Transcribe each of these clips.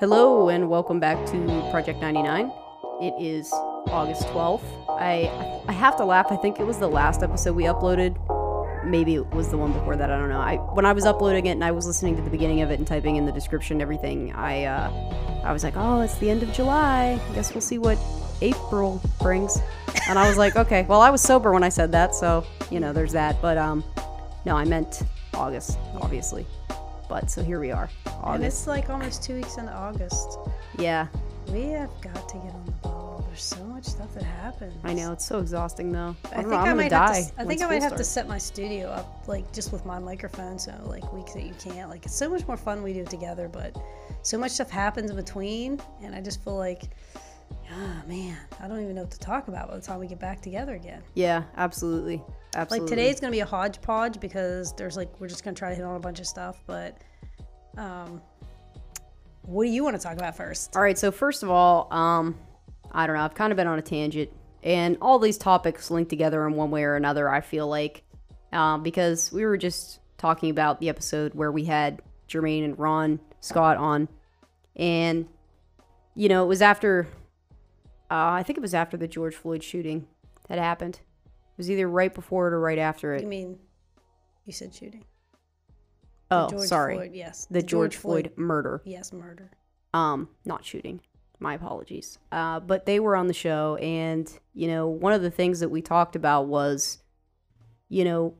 Hello and welcome back to Project 99. It is August 12th. I I have to laugh. I think it was the last episode we uploaded. Maybe it was the one before that. I don't know. I when I was uploading it and I was listening to the beginning of it and typing in the description and everything, I uh, I was like, "Oh, it's the end of July. I guess we'll see what April brings." And I was like, "Okay." Well, I was sober when I said that, so, you know, there's that. But um no, I meant August, obviously. But so here we are. And it's like almost two weeks into August. Yeah. We have got to get on the ball. There's so much stuff that happens. I know it's so exhausting though. I don't think know, I'm I might die. have to. I think I might have to set my studio up like just with my microphone, so like weeks that you can't. Like it's so much more fun we do it together, but so much stuff happens in between, and I just feel like, ah man, I don't even know what to talk about by the time we get back together again. Yeah, absolutely, absolutely. Like today's gonna be a hodgepodge because there's like we're just gonna try to hit on a bunch of stuff, but um, what do you want to talk about first? All right. So first of all, um, I don't know. I've kind of been on a tangent, and all these topics link together in one way or another. I feel like, um, because we were just talking about the episode where we had Jermaine and Ron Scott on, and you know, it was after. Uh, I think it was after the George Floyd shooting had happened. It was either right before it or right after it. You mean you said shooting? The Oh, George sorry. Floyd, yes. The George, Floyd, murder. Yes, murder. um not shooting my apologies uh but they were on the show and you know one of the things that we talked about was you know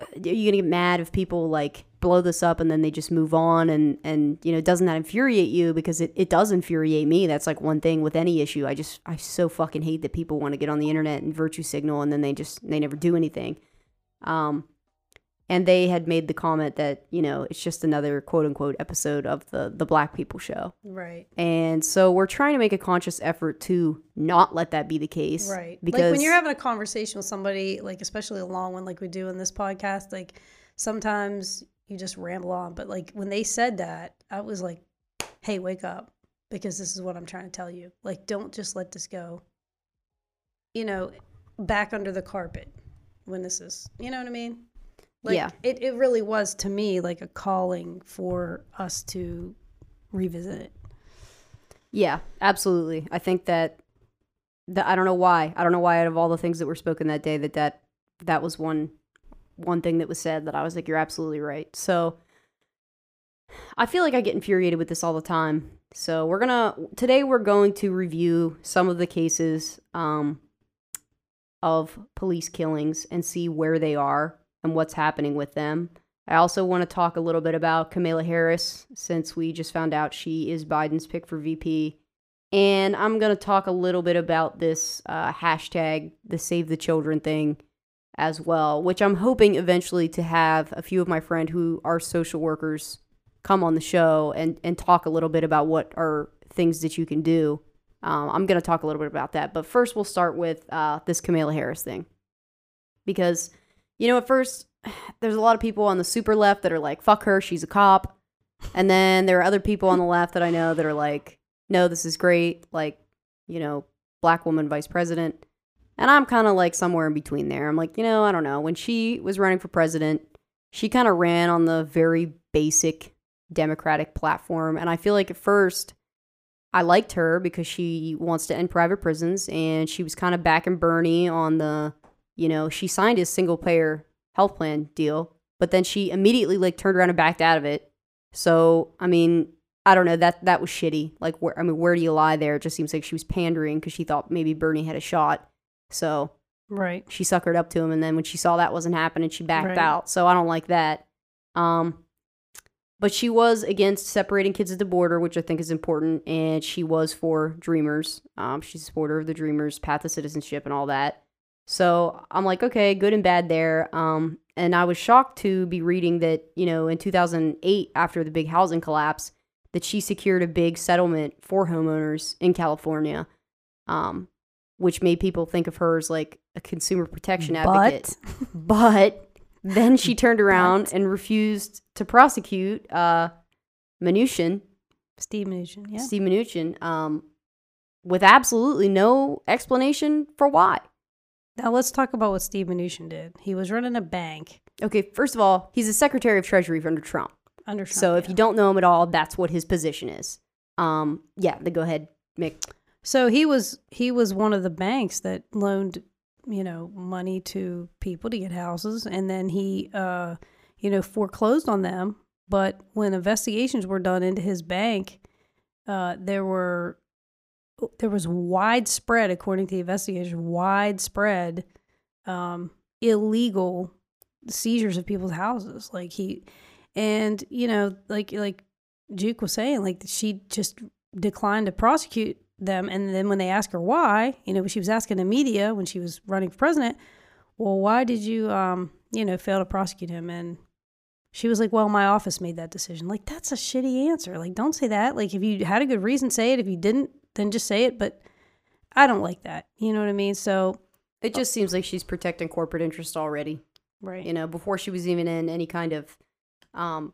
are you gonna get mad if people like blow this up and then they just move on and and you know doesn't that infuriate you because it, it does infuriate me that's like one thing with any issue i just i so fucking hate that people want to get on the internet and virtue signal and then they just they never do anything um and they had made the comment that you know it's just another quote unquote episode of the the black people show Right. and so we're trying to make a conscious effort to not let that be the case. Right. Because like when you're having a conversation with somebody, like especially a long one like we do in this podcast, like sometimes you just ramble on. But like when they said that, I was like, hey, wake up. Because this is what I'm trying to tell you. Like, don't just let this go, you know, back under the carpet when this is, you know what I mean? Like, Yeah. It, it really was to me like a calling for us to revisit it. yeah, absolutely. I think that that I don't know why. I don't know why out of all the things that were spoken that day that that that was one one thing that was said that I was like you're absolutely right. So I feel like I get infuriated with this all the time. So we're gonna today we're going to review some of the cases um, of police killings and see where they are and what's happening with them. I also want to talk a little bit about Kamala Harris since we just found out she is Biden's pick for VP. And I'm going to talk a little bit about this uh, hashtag, the Save the Children thing as well, which I'm hoping eventually to have a few of my friends who are social workers come on the show and, and talk a little bit about what are things that you can do. Um, I'm going to talk a little bit about that. But first, we'll start with uh, this Kamala Harris thing. Because, you know, at first, there's a lot of people on the super left that are like, fuck her, she's a cop. And then there are other people on the left that I know that are like, no, this is great. Like, you know, black woman vice president. And I'm kind of like somewhere in between there. I'm like, you know, I don't know. When she was running for president, she kind of ran on the very basic Democratic platform. And I feel like at first, I liked her because she wants to end private prisons and she was kind of backing Bernie on the, you know, she signed his single payer health plan deal, but then she immediately like turned around and backed out of it. So, I mean, I don't know, that that was shitty. Like where I mean, where do you lie there? It just seems like she was pandering because she thought maybe Bernie had a shot. So, Right. she suckered up to him and then when she saw that wasn't happening, she backed Right. out. So, I don't like that. Um but she was against separating kids at the border, which I think is important, and she was for Dreamers. Um, she's a supporter of the Dreamers path to citizenship and all that. So I'm like, okay, good and bad there. Um, and I was shocked to be reading that, you know, in 2008, after the big housing collapse, that she secured a big settlement for homeowners in California, um, which made people think of her as like a consumer protection advocate. But then she turned around But- and refused to prosecute uh, Mnuchin, Steve Mnuchin, yeah. Steve Mnuchin, um, with absolutely no explanation for why. Now let's talk about what Steve Mnuchin did. He was running a bank Okay, first of all, he's a Secretary of Treasury under Trump. under Trump. so if yeah. you don't know him at all, that's what his position is. Um, yeah, then go ahead, Mick. So he was he was one of the banks that loaned, you know, money to people to get houses, and then he, uh, you know, foreclosed on them. But when investigations were done into his bank, uh, there were there was widespread, according to the investigation, widespread um, illegal seizures of people's houses. Like he, and you know, like like Juke was saying, like she just declined to prosecute them. And then when they asked her why, you know, she was asking the media when she was running for president, well, why did you, um, you know, fail to prosecute him? And she was like, well, my office made that decision. Like, that's a shitty answer. Like, don't say that. Like, if you had a good reason, say it. If you didn't, then just say it. But I don't like that. You know what I mean? So, It just seems like she's protecting corporate interest already. right. You know, before she was even in any kind of um,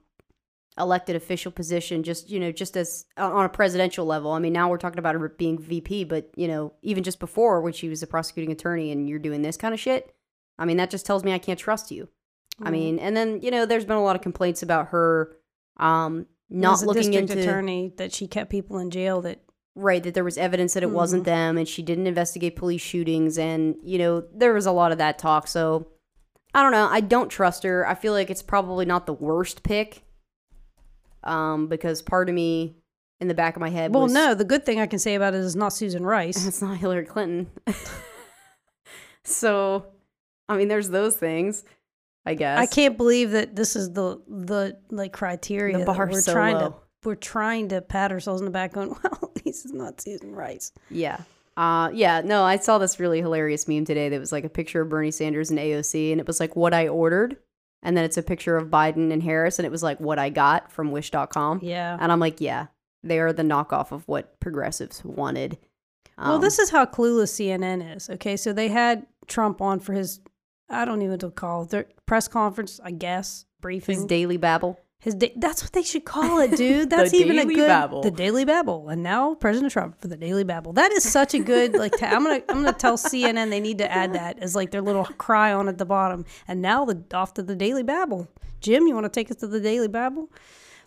elected official position, just you know, just as on a presidential level. I mean, now we're talking about her being VP, but you know, even just before when she was a prosecuting attorney and you're doing this kind of shit, I mean, that just tells me I can't trust you. I mean, and then you know, there's been a lot of complaints about her um, not looking district into attorney that she kept people in jail that right that there was evidence that it wasn't them and she didn't investigate police shootings and you know there was a lot of that talk. So i don't know. I don't trust her. I feel like it's probably not the worst pick um because part of me in the back of my head Well, was no, the good thing I can say about it is not Susan Rice. it's not hillary clinton so i mean there's those things i guess I can't believe that this is the the like criteria The that we're trying to we're trying to pat ourselves in the back going, well, at least it's not Susan Rice. Yeah. Uh, yeah, no, I saw this really hilarious meme today that was like a picture of Bernie Sanders and AOC, and it was like what I ordered. And then it's a picture of Biden and Harris, and it was like what I got from wish.com. Yeah. And I'm like, yeah, they are the knockoff of what progressives wanted. well, Um, this is how clueless CNN is. Okay, so they had Trump on for his I don't even know what to call it, their press conference, I guess, briefing. his daily babble. His da- that's what they should call it, dude. That's even a good Babble. the Daily Babble. And now President Trump for the Daily Babble. That is such a good like. ta- I'm gonna I'm gonna tell CNN they need to add that as like their little chyron at the bottom. And now the off to the Daily Babble. Jim, you want to take us to the Daily Babble?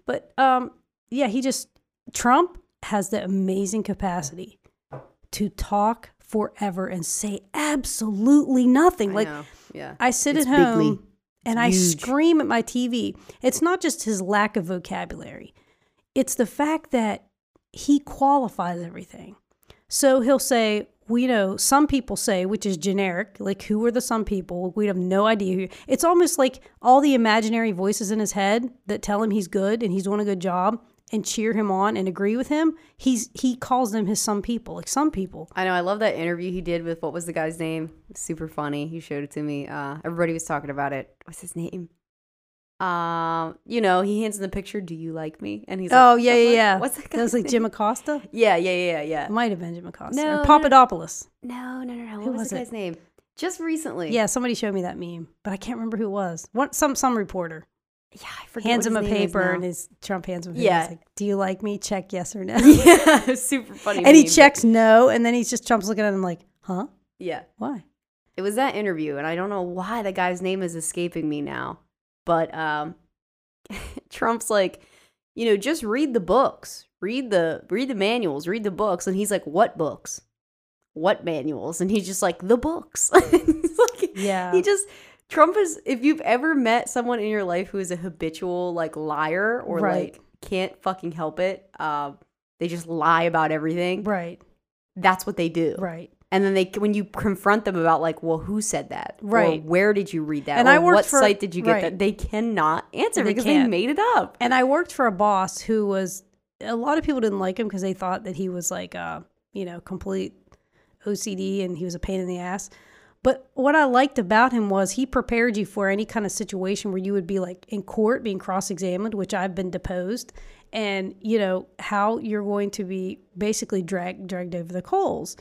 But um, yeah, he just Trump has the amazing capacity to talk forever and say absolutely nothing. I like know. yeah. I sit It's at home bigly. And I scream at my TV. It's not just his lack of vocabulary, it's the fact that he qualifies everything. So he'll say, you know, some people say, which is generic, like who are the some people? We have no idea who. It's almost like all the imaginary voices in his head that tell him he's good and he's doing a good job and cheer him on and agree with him. He's he calls them his some people, like some people. I know. I love that interview he did with what was the guy's name? Super funny. He showed it to me. Uh, everybody was talking about it. What's his name? Um, you know, he hands in the picture. Do you like me? And he's like, Oh like, yeah, yeah, fuck? yeah. What's that That was like? Jim Acosta. Yeah, yeah, yeah, yeah. It might have been Jim Acosta. No, or. Papadopoulos. No, no, no, no. What Who was, was the guy's name? Just recently. Yeah, somebody showed me that meme, but I can't remember who it was. What some some reporter yeah. I forget hands him a his name is paper and his Trump hands him. a paper. Yeah. Like, do you like me? Check yes or no. yeah, super funny. and he meme, checks no, and then he's just Trump's looking at him like, huh? Yeah, Why? it was that interview, and I don't know why the guy's name is escaping me now. But um, Trump's like, you know, just read the books, read the read the manuals, read the books, and he's like, what books? What manuals? And he's just like, the books. Like- Yeah. he just Trump is if you've ever met someone in your life who is a habitual like liar or Right. like can't fucking help it, um, they just lie about everything. Right. That's what they do. Right. And then they when you confront them about like, well, who said that? Or Right. where did you read that? And or I worked what for- site did you get right. that? They cannot answer They because they can't. made it up. And I worked for a boss who was a lot of people didn't like him because they thought that he was like uh, you know, complete OCD and he was a pain in the ass. But what I liked about him was he prepared you for any kind of situation where you would be like in court being cross-examined, which I've been deposed, and you know how you're going to be basically dragged dragged over the coals.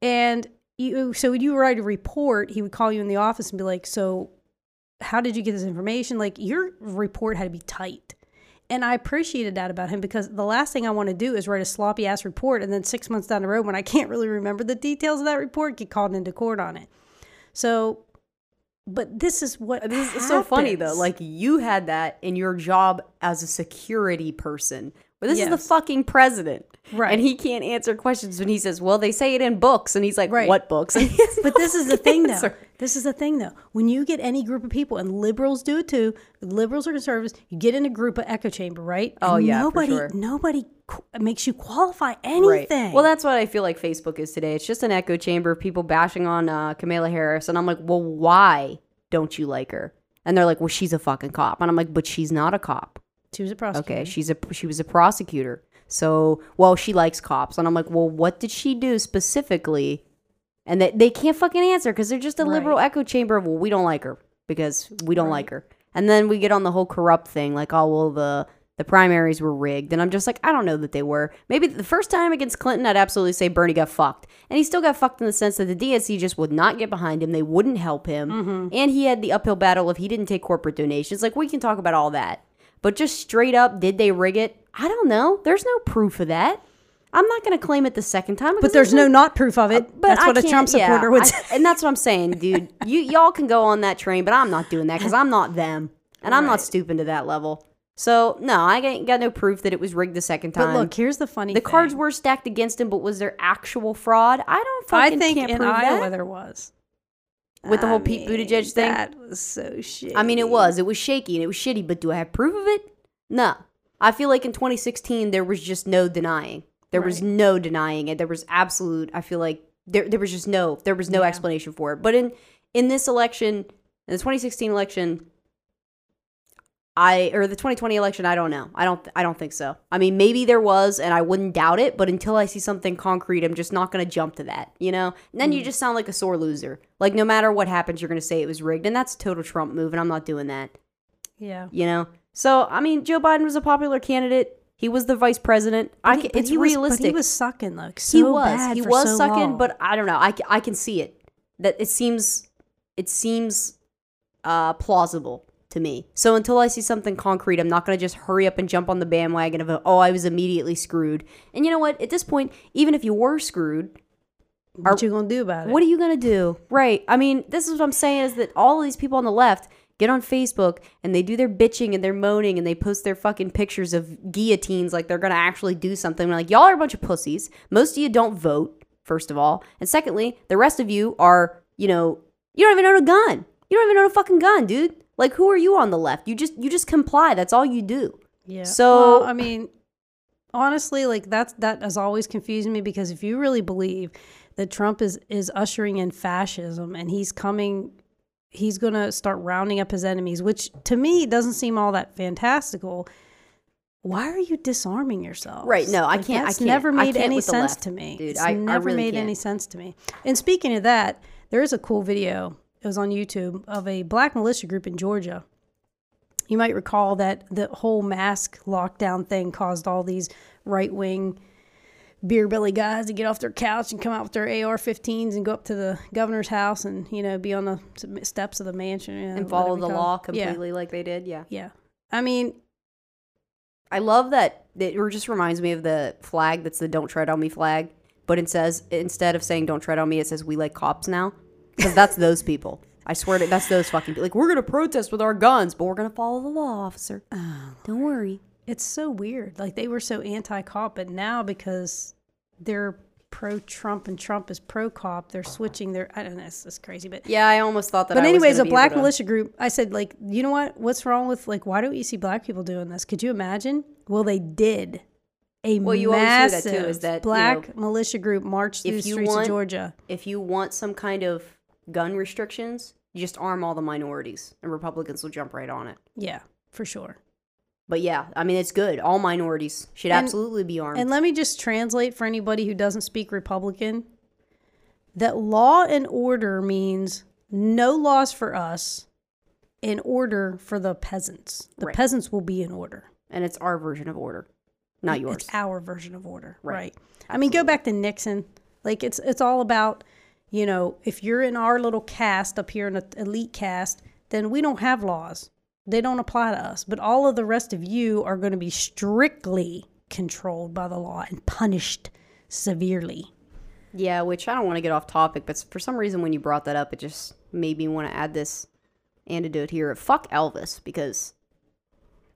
And you so when you write a report, he would call you in the office and be like, "So how did you get this information? Like your report had to be tight. And I appreciated that about him because the last thing I want to do is write a sloppy ass report and then six months down the road when I can't really remember the details of that report, get called into court on it. So, but this is what This is so funny though. Like you had that in your job as a security person But this is the fucking president. Right. And he can't answer questions when he says, Well, they say it in books. And he's like, Right. What books? And he has But this is the thing, though. This is the thing, though. When you get any group of people, and liberals do it too, liberals or conservatives, you get in a group of echo chamber, right? Oh, And yeah, nobody, sure. nobody qu- makes you qualify anything. Well, that's what I feel like Facebook is today. It's just an echo chamber of people bashing on uh, Kamala Harris. And I'm like, Well, why don't you like her? And they're like, Well, she's a fucking cop. And I'm like, But she's not a cop. She was a prosecutor. Okay, she's a she was a prosecutor. So, well, she likes cops, and I'm like, well, what did she do specifically? And they they can't fucking answer because they're just a liberal echo chamber of well, we don't like her because we don't like her. And then we get on the whole corrupt thing, like, oh well, the the primaries were rigged, and I'm just like, I don't know that they were. Maybe the first time against Clinton, I'd absolutely say Bernie got fucked, and he still got fucked in the sense that the DNC just would not get behind him, they wouldn't help him, mm-hmm. and he had the uphill battle if he didn't take corporate donations. Like we can talk about all that. But just straight up, did they rig it? I don't know. There's no proof of that. I'm not going to claim it the second time. but there's no no. not proof of it. Uh, but that's I what a Trump yeah, supporter would I- say. and that's what I'm saying, dude. You y'all can go on that train, but I'm not doing that because I'm not them, and I'm not stooping to that level. So no, I ain't got no proof that it was rigged the second time. But look, here's the funny thing. the thing. cards were stacked against him, but was there actual fraud? I don't I think can't in prove Iowa that. there was. With the I whole Pete mean, Buttigieg thing? That was so shitty. I mean, it was. It was shaky and it was shitty, but do I have proof of it? No. I feel like in 2016 there was just no denying. There was no denying it. There was absolute. I feel like there there was just no there was no Yeah. explanation for it. But in in this election, in the 2016 election, I or the 2020 election, I don't know. I don't I don't think so. I mean, maybe there was, and I wouldn't doubt it. But until I see something concrete, I'm just not going to jump to that. You know. And then you just sound like a sore loser. Like no matter what happens, you're going to say it was rigged, and that's a total Trump move, and I'm not doing that yeah. you know so i mean joe biden was a popular candidate he was the vice president But he- can, it's he was- realistic he was sucking like so he was bad he was so sucking long. but i don't know I, I can see it that it seems it seems uh plausible to me so until i see something concrete i'm not going to just hurry up and jump on the bandwagon of oh i was immediately screwed and you know what at this point even if you were screwed what are, you gonna do about it? what are you gonna do? Right. I mean, this is what I'm saying is that all of these people on the left get on Facebook and they do their bitching and their moaning and they post their fucking pictures of guillotines like they're gonna actually do something. We're like, y'all are a bunch of pussies. Most of you don't vote, first of all. And secondly, the rest of you are, you know, you don't even own a gun. You don't even own a fucking gun, dude. Like who are you on the left? You just you just comply. That's all you do. Yeah. So- well, I mean, honestly, like that's that has always confused me because if you really believe that Trump is is ushering in fascism and he's coming, he's gonna start rounding up his enemies, which to me doesn't seem all that fantastical. Why are you disarming yourself? Right, no, I can't- I can't. never I made any sense left, to me. dude. It's I- I never really made can't. any sense to me. And speaking of that, there is a cool video. It was on YouTube of a black militia group in Georgia. You might recall that the whole mask lockdown thing caused all these right wing beer belly guys to get off their couch and come out with their AR-15s and go up to the governor's house and you know be on the steps of the mansion you know, And follow the law it. Yeah, completely like they did. Yeah. yeah. I mean, I love that it just reminds me of the flag that's the "Don't Tread on Me" flag, but it says instead of saying "Don't tread on me," it says "We like cops now," because that's those people. I swear to that's those fucking people. Like we're gonna protest with our guns, but we're gonna follow the law, officer. Oh don't worry. it's so weird. Like they were so anti-cop, but now because they're pro-Trump and Trump is pro-cop, they're switching their. I don't know. It's, it's crazy, but Yeah, I almost thought that. but I anyways, a be black militia group. I said, like, you know what? What's wrong with like? Why don't you see black people doing this? Could you imagine? Well, they did. A Well, you always hear massive that too, is that, you black know, militia group marched through the streets want- of Georgia. If you want some kind of gun restrictions, you just arm all the minorities, and Republicans will jump right on it. Yeah, for sure. But yeah, I mean it's good. All minorities should And- absolutely be armed. And let me just translate for anybody who doesn't speak Republican that law and order means no laws for us in order for the peasants. The Right. peasants will be in order. and it's our version of order, not yours. It's our version of order. Right. Right. I mean, go back to Nixon. Like it's it's all about, you know, if you're in our little caste up here in the elite caste, then we don't have laws. They don't apply to us. But all of the rest of you are going to be strictly controlled by the law and punished severely. Yeah, which I don't want to get off topic, but for some reason when you brought that up, it just made me want to add this antidote here. Fuck Elvis because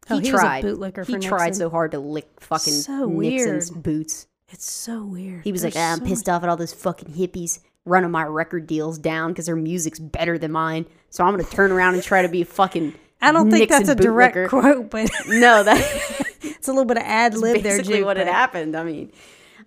Oh, he, he was a tried. he tried so hard to lick fucking So Nixon's weird. boots. It's so weird. He was There's like, ah, I'm so pissed off at all those fucking hippies running my record deals down because their music's better than mine. So I'm gonna turn around and try to be a fucking. I don't think Nixon that's a direct bootlicker. quote, but No, that. it's a little bit of ad lib there, basically what had happened. I mean,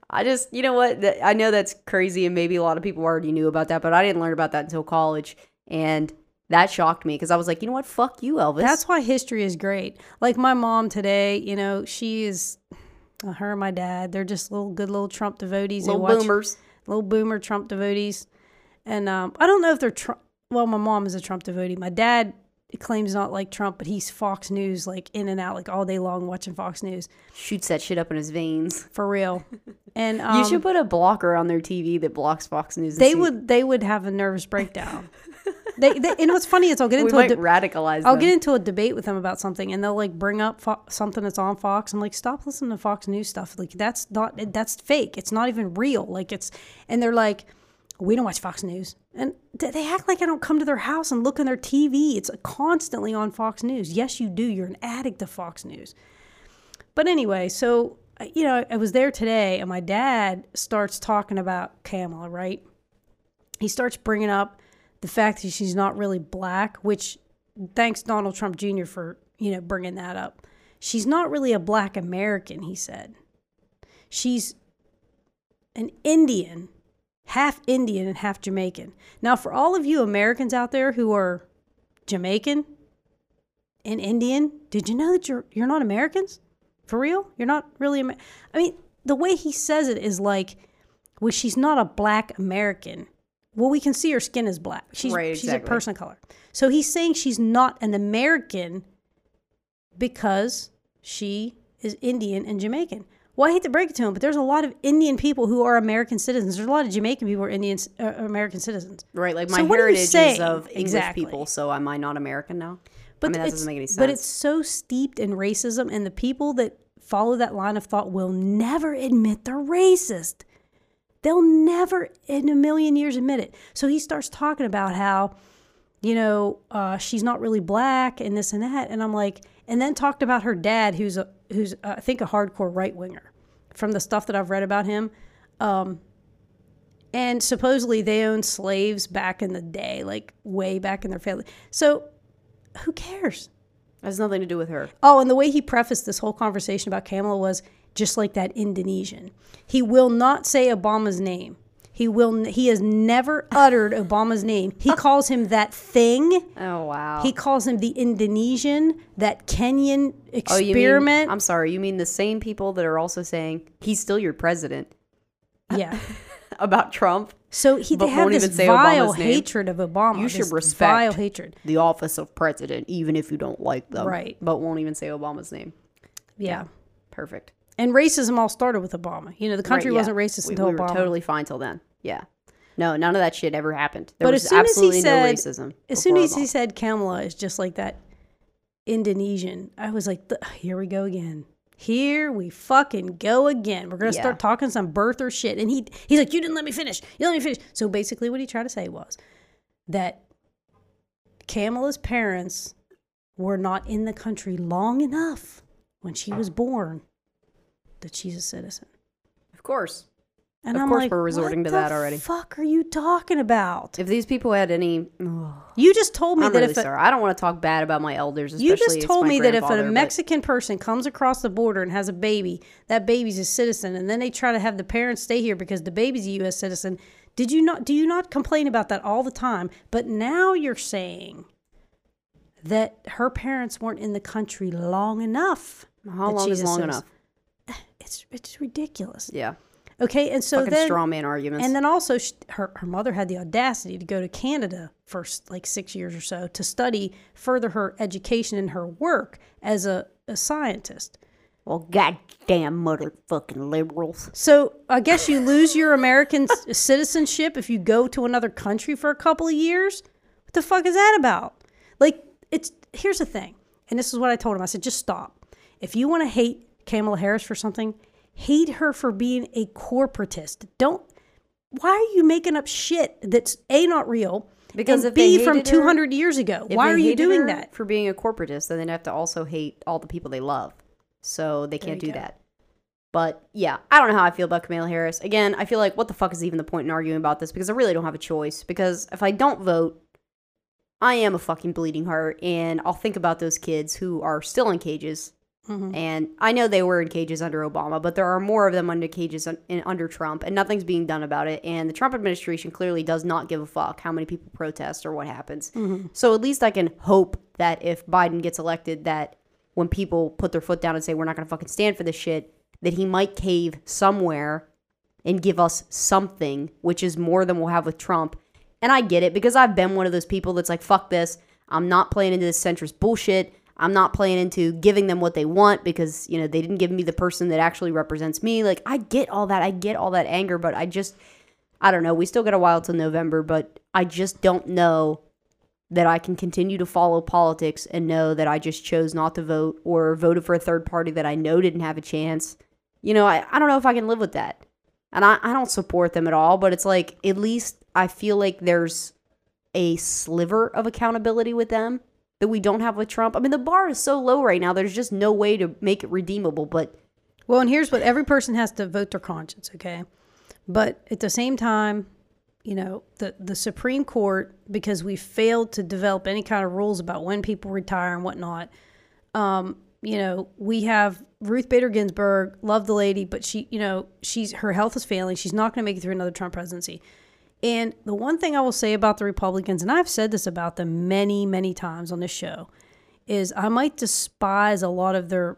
I just, you know what? I know that's crazy, and maybe a lot of people already knew about that, but I didn't learn about that until college, and that shocked me because I was like, you know what? Fuck you, Elvis. That's why history is great. Like my mom today, you know, she is uh, her and my dad. They're just little good little Trump devotees. little watch boomers. Little boomer Trump devotees, and um, I don't know if they're Trump. Well, my mom is a Trump devotee. My dad claims not like Trump, but he's Fox News, like in and out, like all day long watching Fox News Shoots that shit up in his veins. for real. And um, you should put a blocker on their TV that blocks Fox News. they would they would have a nervous breakdown. they, they and what's funny is I'll get We into a de- radicalize. I'll them. get into a debate with them about something, and they'll like bring up fo- something that's on Fox. I'm like, stop listening to Fox News stuff. Like that's not that's fake. It's not even real. Like it's, and they're like, we don't watch Fox News, and th- they act like I don't come to their house and look on their TV. It's constantly on Fox News. Yes, you do. You're an addict to Fox News. But anyway, so you know, I was there today, and my dad starts talking about Kamala, right? He starts bringing up the fact that she's not really black, which thanks Donald Trump Jr. for you know bringing that up. She's not really a black American, he said. She's an Indian, half Indian and half Jamaican. Now, for all of you Americans out there who are Jamaican and Indian, did you know that you're you're not Americans? For real? You're not really Amer- I mean, the way he says it is like well, she's not a black American. Well, we can see her skin is black. She's Right, she's a person of color. So he's saying she's not an American because she is Indian and Jamaican. Well, I hate to break it to him, but there's a lot of Indian people who are American citizens. There's a lot of Jamaican people who are Indian uh, American citizens. right. Like my So what are you heritage is of English Exactly. people, so am I not American now? But I mean, that doesn't make any sense. But it's so steeped in racism, and the people that follow that line of thought will never admit they're racist. They'll never in a million years admit it. So he starts talking about how, you know, uh, she's not really black and this and that, and I'm like, and then talked about her dad, who's a who's uh, I think a hardcore right winger, from the stuff that I've read about him. Um, and supposedly they owned slaves back in the day, like way back in their family. So who cares? It has nothing to do with her. Oh, and the way he prefaced this whole conversation about Kamala was just like that Indonesian. He will not say Obama's name. He will. He has never uttered Obama's name. He oh. calls him that thing. Oh wow. He calls him the Indonesian, that Kenyan Oh, mean- experiment. I'm sorry. You mean the same people that are also saying he's still your president yeah. about Trump? So he they have this even say vile Obama's name. hatred of Obama. You should respect vile hatred. the office of president, even if you don't like them. Right. But won't even say Obama's name. Yeah. Perfect. And racism all started with Obama. You know, the country Right, yeah. wasn't racist we, until we were Obama. totally fine till then. Yeah. No, none of that shit ever happened. There But was as soon as he absolutely said- no racism. As soon as he said Kamala is just like that Indonesian, I was like, here we go again. Here we fucking go again. We're gonna Yeah. start talking some birther shit. And he he's like, you didn't let me finish. You let me finish. So basically, what he tried to say was that Kamala's parents were not in the country long enough when she was born that she's a citizen. Of course. And Of I'm course like, we're resorting to that already. Fuck, are you talking about? If these people had any, You just told me I'm that really if a, sorry. I don't want to talk bad about my elders. You just told me that if a but- Mexican person comes across the border and has a baby, that baby's a citizen, and then they try to have the parents stay here because the baby's a U.S. citizen. Did you not? Do you not complain about that all the time? But now you're saying that her parents weren't in the country long enough. how long is long citizen. enough? It's it's ridiculous. Yeah. Okay, and so Fucking then straw man arguments. and then also, sh her, her mother had the audacity to go to Canada for like six years or so to study further her education and her work as a, a scientist. well, goddamn motherfucking liberals. So I guess you lose your American citizenship if you go to another country for a couple of years. What the fuck is that about? Like, it's here's the thing, and this is what I told him. I said, just stop. If you want to hate Kamala Harris for something, hate her for being a corporatist. Don't. Why are you making up shit that's a not real, Because and they B from 200 years ago. Why they are you doing that? for being a corporatist? Then they'd have to also hate all the people they love. So they can't do go. that. But yeah, I don't know how I feel about Kamala Harris. Again, I feel like what the fuck is even the point in arguing about this? Because I really don't have a choice. Because if I don't vote, I am a fucking bleeding heart, and I'll think about those kids who are still in cages. Mhm. And I know they were in cages under Obama, but there are more of them under cages un- in, under Trump, and nothing's being done about it. And the Trump administration clearly does not give a fuck how many people protest or what happens. So at least I can hope that if Biden gets elected, that when people put their foot down and say we're not going to fucking stand for this shit, that he might cave somewhere and give us something, which is more than we'll have with Trump. And I get it because I've been one of those people that's like, fuck this. I'm not playing into this centrist bullshit. I'm not playing into giving them what they want because, you know, they didn't give me the person that actually represents me. Like, I get all that. I get all that anger, but I just, I don't know. We still got a while till November, but I just don't know that I can continue to follow politics and know that I just chose not to vote or voted for a third party that I know didn't have a chance. You know, I, I don't know if I can live with that. And I, I don't support them at all, but it's like at least I feel like there's a sliver of accountability with them that we don't have with Trump. I mean, the bar is so low right now, there's just no way to make it redeemable. But Well, and here's what every person has to vote their conscience, okay? But at the same time, you know, the, the Supreme Court, because we failed to develop any kind of rules about when people retire and whatnot, um, you know, we have Ruth Bader Ginsburg, love the lady, but she, you know, she's her health is failing. She's not going to make it through another Trump presidency. And the one thing I will say about the Republicans, and I've said this about them many, many times on this show, is I might despise a lot of their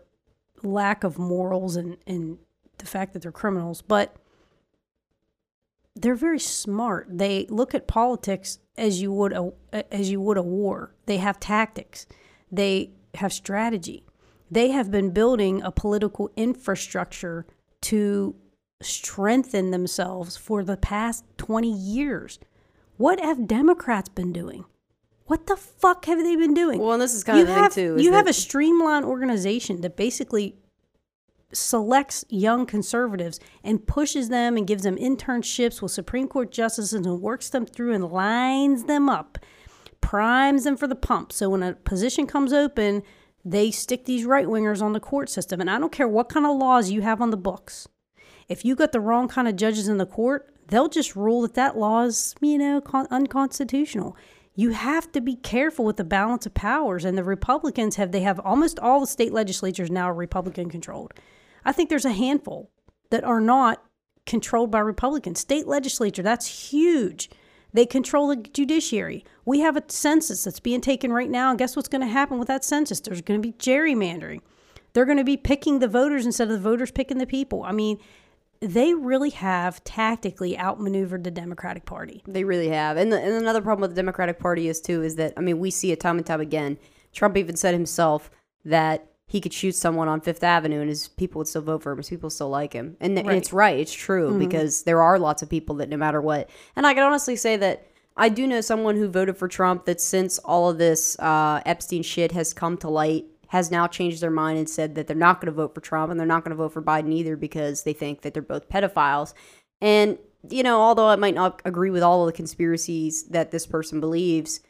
lack of morals and, and the fact that they're criminals, but they're very smart. They look at politics as you would a as you would a war. They have tactics. They have strategy. They have been building a political infrastructure to strengthen themselves for the past 20 years. What have Democrats been doing? What the fuck have they been doing? well, and this is kind of the have, thing too. you have a streamlined organization that basically selects young conservatives and pushes them and gives them internships with Supreme Court justices and works them through and lines them up, primes them for the pump. So when a position comes open, they stick these right wingers on the court system. And I don't care what kind of laws you have on the books. If you got the wrong kind of judges in the court, they'll just rule that that law is, you know, con- unconstitutional. You have to be careful with the balance of powers. And the Republicans have, they have almost all the state legislatures now are Republican controlled. I think there's a handful that are not controlled by Republicans. State legislature, that's huge. They control the judiciary. We have a census that's being taken right now. And guess what's going to happen with that census? There's going to be gerrymandering. They're going to be picking the voters instead of the voters picking the people. I mean, they really have tactically outmaneuvered the Democratic Party. They really have. And, the, and another problem with the Democratic Party is, too, is that, I mean, we see it time and time again. Trump even said himself that he could shoot someone on Fifth Avenue and his people would still vote for him. His people still like him. And, and Right. it's right. It's true because there are lots of people that no matter what. And I can honestly say that I do know someone who voted for Trump that since all of this uh, Epstein shit has come to light, has now changed their mind and said that they're not going to vote for Trump and they're not going to vote for Biden either because they think that they're both pedophiles. And, you know, although I might not agree with all of the conspiracies that this person believes,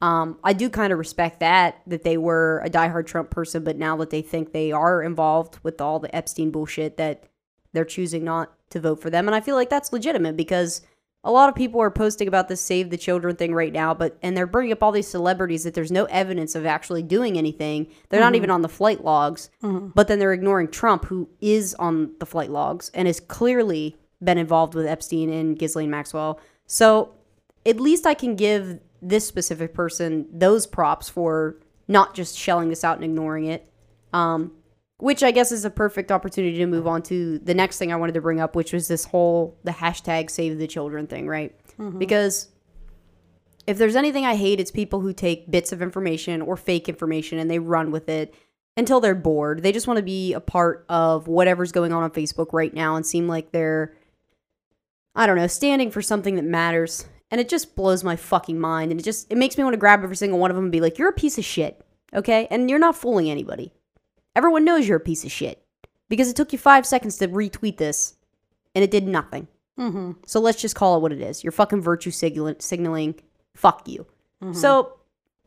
um, I do kind of respect that, that they were a diehard Trump person, but now that they think they are involved with all the Epstein bullshit, that they're choosing not to vote for them. And I feel like that's legitimate because a lot of people are posting about this save the children thing right now, but and they're bringing up all these celebrities that there's no evidence of actually doing anything. They're not even on the flight logs, but then they're ignoring Trump, who is on the flight logs and has clearly been involved with Epstein and Ghislaine Maxwell. So at least I can give this specific person those props for not just shelling this out and ignoring it. Um, which I guess is a perfect opportunity to move on to the next thing I wanted to bring up, which was this whole the hashtag save the children thing, right? Mm-hmm. Because if there's anything I hate, it's people who take bits of information or fake information and they run with it until they're bored. They just want to be a part of whatever's going on on Facebook right now and seem like they're, I don't know, standing for something that matters. And it just blows my fucking mind. And it just, it makes me want to grab every single one of them and be like, you're a piece of shit. Okay. And you're not fooling anybody. Everyone knows you're a piece of shit because it took you five seconds to retweet this and it did nothing. Mm-hmm. So let's just call it what it is. You're fucking virtue signal- signaling fuck you. So,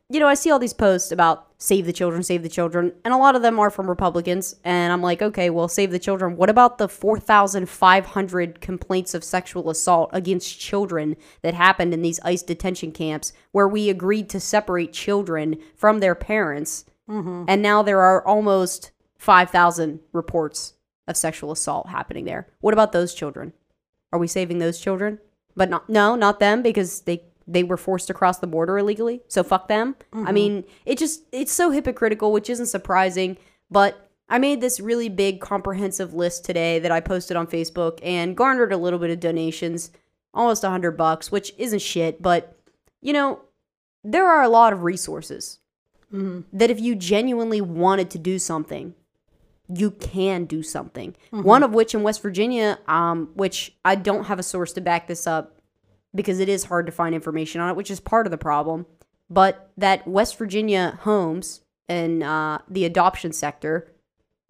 you know, I see all these posts about save the children, save the children, and a lot of them are from Republicans. And I'm like, okay, well, save the children. What about the 4,500 complaints of sexual assault against children that happened in these ICE detention camps where we agreed to separate children from their parents? Mm-hmm. And now there are almost 5,000 reports of sexual assault happening there. What about those children? Are we saving those children? But not, no, not them because they they were forced to cross the border illegally. So fuck them. I mm-hmm. mean, it just it's so hypocritical, which isn't surprising. But I made this really big comprehensive list today that I posted on Facebook and garnered a little bit of donations, almost a hundred bucks, which isn't shit. But you know, there are a lot of resources that if you genuinely wanted to do something, you can do something. One of which in West Virginia, um, which I don't have a source to back this up because it is hard to find information on it, which is part of the problem. But that West Virginia homes and uh, the adoption sector,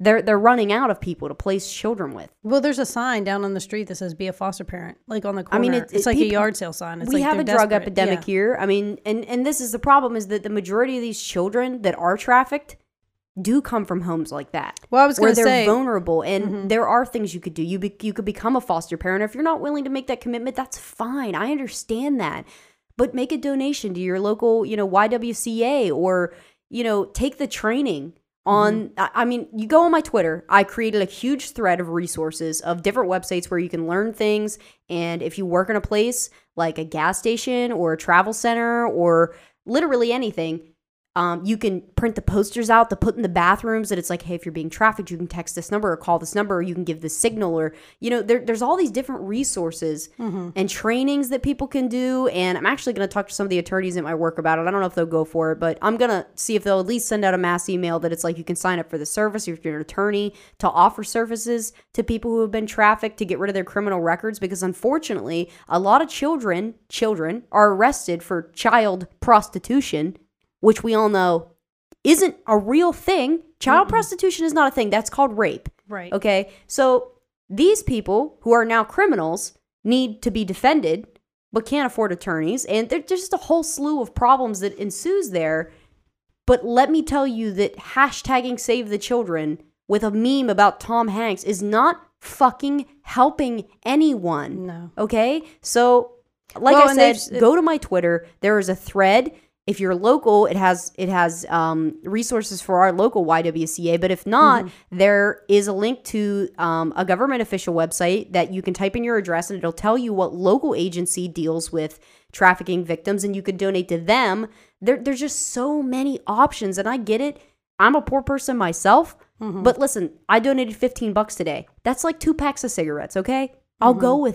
they're they're running out of people to place children with. Well, there's a sign down on the street that says "Be a foster parent," like on the corner. I mean, it's, it- it- like a yard sale sign. It's we like have a they're drug epidemic Yeah. here. I mean, and and this is the problem is that the majority of these children that are trafficked do come from homes like that. Well, I was say they're say- Mm-hmm. vulnerable, and there are things you could do. You be, you could become a foster parent. If you're not willing to make that commitment, that's fine. I understand that, but make a donation to your local, you know, YWCA, or you know, take the training on. Mm-hmm. I, I mean, you go on my Twitter. I created a huge thread of resources of different websites where you can learn things. And if you work in a place like a gas station or a travel center or literally anything, um, you can print the posters out to put in the bathrooms that it's like, hey, if you're being trafficked, you can text this number or call this number, or you can give this signal, or you know, there, there's all these different resources and trainings that people can do. And I'm actually going to talk to some of the attorneys at my work about it. I don't know if they'll go for it, but I'm going to see if they'll at least send out a mass email that it's like you can sign up for the service if you're an attorney to offer services to people who have been trafficked to get rid of their criminal records. Because unfortunately, a lot of children, children are arrested for child prostitution which we all know isn't a real thing. Child prostitution is not a thing. That's called rape. Right. Okay. So these people who are now criminals need to be defended, but can't afford attorneys. And there's just a whole slew of problems that ensues there. But let me tell you that hashtagging save the children with a meme about Tom Hanks is not fucking helping anyone. No. Okay? So like Well, I said, go to my Twitter. There is a thread. If you're local, it has it has um, resources for our local YWCA. But if not, Mm-hmm. there is a link to um, a government official website that you can type in your address and it'll tell you what local agency deals with trafficking victims, and you could donate to them. There, there's just so many options, and I get it. I'm a poor person myself, Mm-hmm. but listen, I donated 15 bucks today. That's like two packs of cigarettes. Okay, I'll go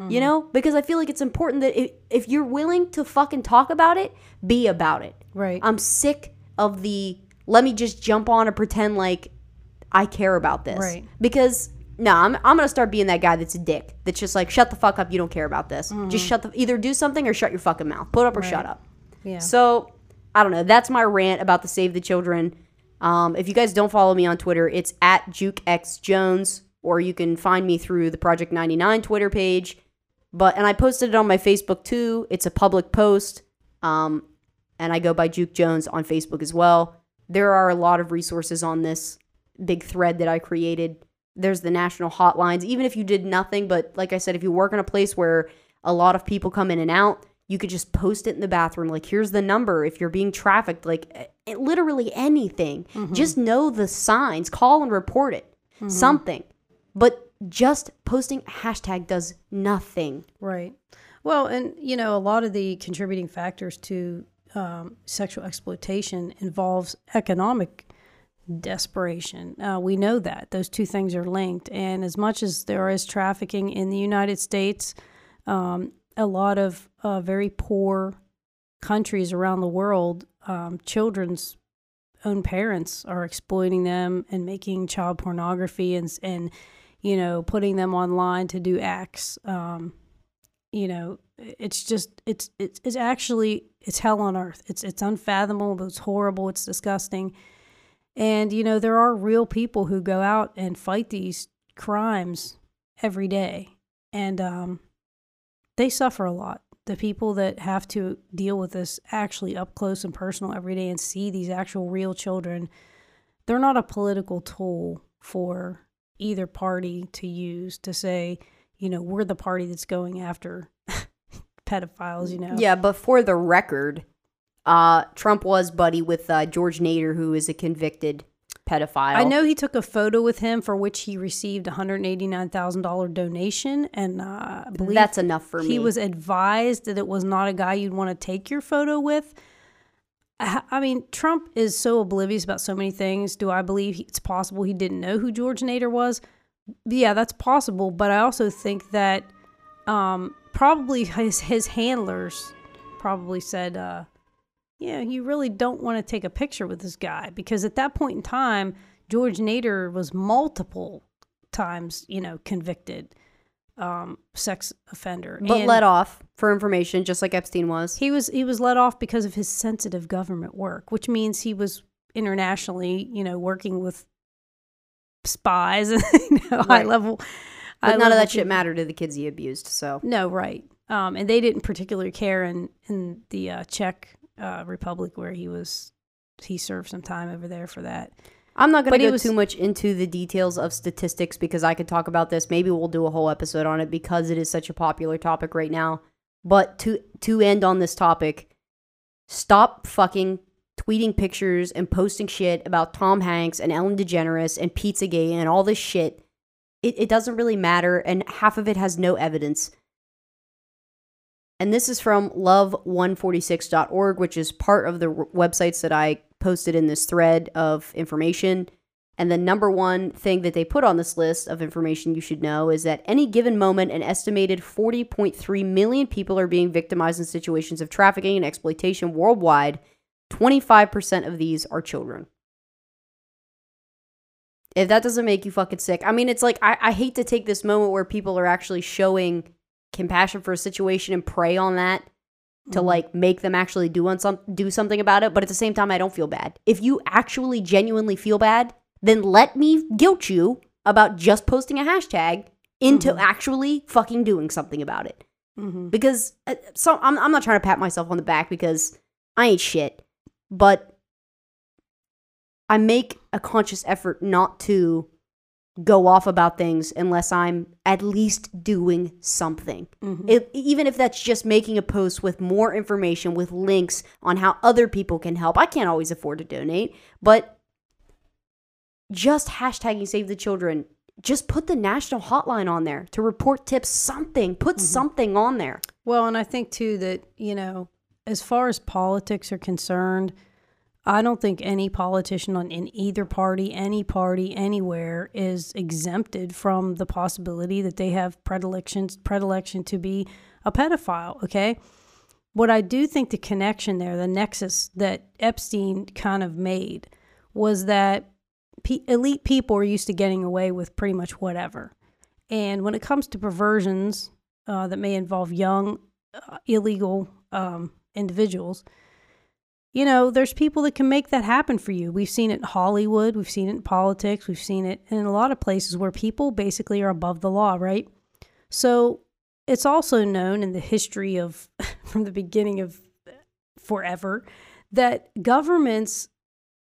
Mm-hmm. You know, because I feel like it's important that if, if you're willing to fucking talk about it, be about it. Right. I'm sick of the let me just jump on and pretend like I care about this. Right. Because no, I'm, I'm gonna start being that guy that's a dick. That's just like shut the fuck up. You don't care about this. Mm-hmm. Just shut the either do something or shut your fucking mouth. Put up or shut up. yeah. So I don't know. That's my rant about the Save the Children. Um, if you guys don't follow me on Twitter, it's at Juke X Jones, or you can find me through the Project 99 Twitter page. But and I posted it on my Facebook too. It's a public post. Um, and I go by Juke Jones on Facebook as well. There are a lot of resources on this big thread that I created. There's the national hotlines. Even if you did nothing, but like I said, if you work in a place where a lot of people come in and out, you could just post it in the bathroom. Like, here's the number if you're being trafficked. Like, literally anything. Just know the signs. Call and report it. Something. But just posting a hashtag does nothing. Right. Well, and you know, a lot of the contributing factors to um, sexual exploitation involves economic desperation. Uh, we know that those two things are linked. And as much as there is trafficking in the United States, um, a lot of uh, very poor countries around the world, um, children's own parents are exploiting them and making child pornography and and you know putting them online to do acts. Um, you know, it's just it's it's it's actually it's hell on earth. It's it's unfathomable. It's horrible. It's disgusting. And you know, there are real people who go out and fight these crimes every day, and um, they suffer a lot. the people that have to deal with this actually up close and personal every day and see these actual real children, they're not a political tool for either party to use to say, you know, we're the party that's going after pedophiles, you know. Yeah, but for the record, uh, Trump was buddy with uh, George Nader, who is a convicted pedophile. I know he took a photo with him for which he received a hundred eighty nine thousand dollar donation, and uh, I believe That's enough for he me. He was advised that it was not a guy you'd want to take your photo with. I mean, Trump is so oblivious about so many things. Do I believe it's possible he didn't know who George Nader was? Yeah, that's possible. But I also think that um, probably his his handlers probably said, uh, "Yeah, you really don't want to take a picture with this guy because at that point in time, George Nader was multiple times, you know, convicted um, sex offender, but And let off for information, just like Epstein was. He was he was let off because of his sensitive government work, which means he was internationally, you know, working with spies and you know, high level. But high none of level that shit mattered to the kids he abused. So No, right. Um, and they didn't particularly care in in the uh, Czech uh, Republic where he was. He served some time over there for that. I'm not going to go was- too much into the details of statistics because I could talk about this. Maybe we'll do a whole episode on it because it is such a popular topic right now. But to to end on this topic, stop fucking tweeting pictures and posting shit about Tom Hanks and Ellen DeGeneres and Pizzagate and all this shit. It, it doesn't really matter, and half of it has no evidence. And this is from love146.org, which is part of the r- websites that I posted in this thread of information. And the number one thing that they put on this list of information you should know is that any given moment, an estimated 40.3 million people are being victimized in situations of trafficking and exploitation worldwide. 25% of these are children. If that doesn't make you fucking sick, I mean, it's like, I, I hate to take this moment where people are actually showing compassion for a situation and prey on that to Mhm. like make them actually do on some do something about it but at the same time I don't feel bad. If you actually genuinely feel bad, then let me guilt you about just posting a hashtag into Mhm. actually fucking doing something about it. Mhm. Because uh, so I'm I'm not trying to pat myself on the back because I ain't shit, but I make a conscious effort not to go off about things unless I'm at least doing something. Mhm. If, even if that's just making a post with more information, with links on how other people can help. I can't always afford to donate, but just hashtagging Save the Children, just put the national hotline on there to report tips, something. Put something on there. Well, and I think too that, you know, as far as politics are concerned, I don't think any politician on in either party, any party, anywhere is exempted from the possibility that they have predilections predilection to be a pedophile, okay? What I do think the connection there, the nexus that Epstein kind of made was that pe- elite people are used to getting away with pretty much whatever. And when it comes to perversions uh, that may involve young, uh, illegal um, individuals, you know, there's people that can make that happen for you. We've seen it in Hollywood, we've seen it in politics, we've seen it in a lot of places where people basically are above the law, right? So it's also known in the history of, from the beginning of forever, that governments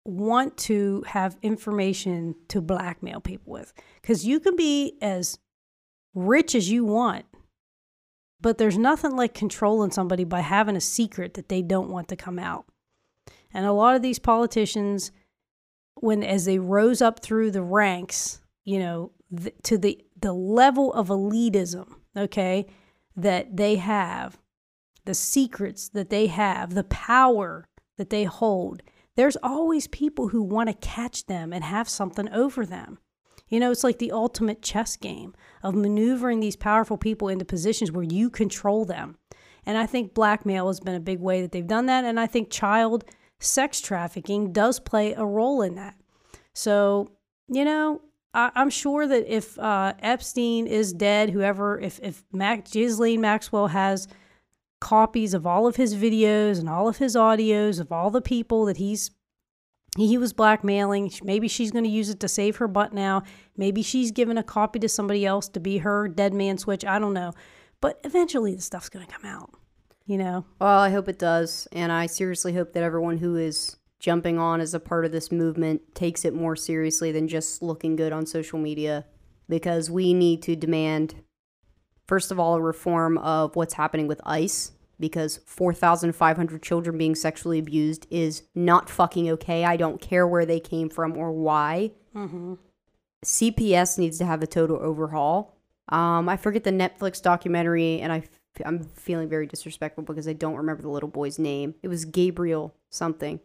want to have information to blackmail people with. Because you can be as rich as you want, but there's nothing like controlling somebody by having a secret that they don't want to come out. And a lot of these politicians, when as they rose up through the ranks, you know, to the the level of elitism, okay, that they have, the secrets that they have, the power that they hold, there's always people who want to catch them and have something over them. You know, it's like the ultimate chess game of maneuvering these powerful people into positions where you control them. And I think blackmail has been a big way that they've done that. And I think child sex trafficking does play a role in that. So, you know, I, I'm sure that if uh, Epstein is dead, whoever, if, if Mac, Ghislaine Maxwell has copies of all of his videos and all of his audios of all the people that he's he was blackmailing. Maybe she's going to use it to save her butt now. Maybe she's given a copy to somebody else to be her dead man switch. I don't know. But eventually the stuff's going to come out. You know, Well, I hope it does. And I seriously hope that everyone who is jumping on as a part of this movement takes it more seriously than just looking good on social media because we need to demand, first of all, a reform of what's happening with ICE because 4,500 children being sexually abused is not fucking okay. I don't care where they came from or why. CPS needs to have a total overhaul. Um, I forget the Netflix documentary, and I I'm feeling very disrespectful because I don't remember the little boy's name. It was Gabriel something.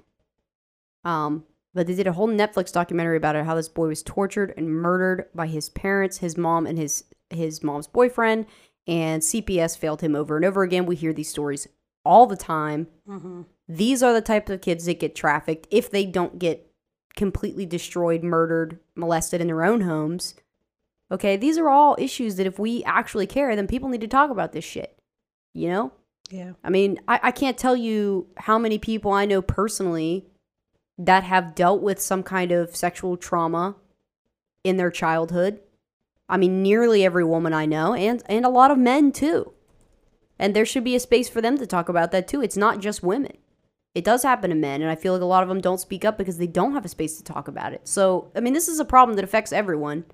Um, but they did a whole Netflix documentary about it, how this boy was tortured and murdered by his parents, his mom, and his his mom's boyfriend. And CPS failed him over and over again. We hear these stories all the time. These are the types of kids that get trafficked if they don't get completely destroyed, murdered, molested in their own homes. Okay, these are all issues that if we actually care, then people need to talk about this shit. You know? yeah, I mean, I, I can't tell you how many people I know personally that have dealt with some kind of sexual trauma in their childhood. I mean, nearly every woman I know, and and a lot of men too. And there should be a space for them to talk about that too. It's not just women. It does happen to men, and I feel like a lot of them don't speak up because they don't have a space to talk about it. So, I mean, this is a problem that affects everyone.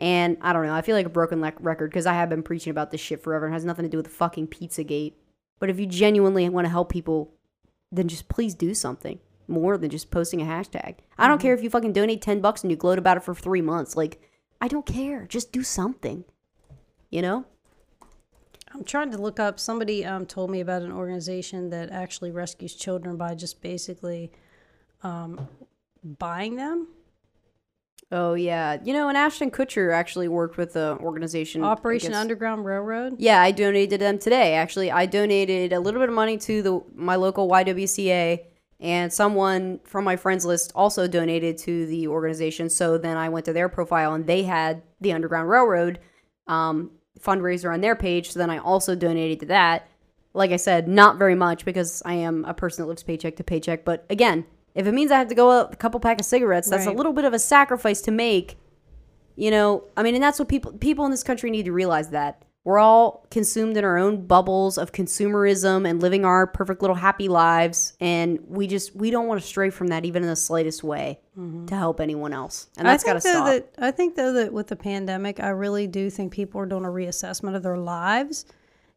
And I don't know. I feel like a broken le- record because I have been preaching about this shit forever and it has nothing to do with the fucking Pizzagate. But if you genuinely want to help people, then just please do something more than just posting a hashtag. I don't care if you fucking donate 10 bucks and you gloat about it for three months. Like, I don't care. Just do something. You know? I'm trying to look up. Somebody um, told me about an organization that actually rescues children by just basically um, buying them. Oh, yeah. You know, and Ashton Kutcher actually worked with the organization. Operation Underground Railroad. Yeah, I donated to them today. Actually, I donated a little bit of money to the my local YWCA, and someone from my friends list also donated to the organization. So then I went to their profile, and they had the Underground Railroad um, fundraiser on their page. So then I also donated to that. Like I said, not very much because I am a person that lives paycheck to paycheck. But again, if it means I have to go out a couple pack of cigarettes, that's a little bit of a sacrifice to make you know? I mean and that's what people people in this country need to realize that. We're all consumed in our own bubbles of consumerism and living our perfect little happy lives and we just we don't want to stray from that even in the slightest way mm-hmm. to help anyone else and that's got to stop. That, I think though that with the pandemic, I really do think people are doing a reassessment of their lives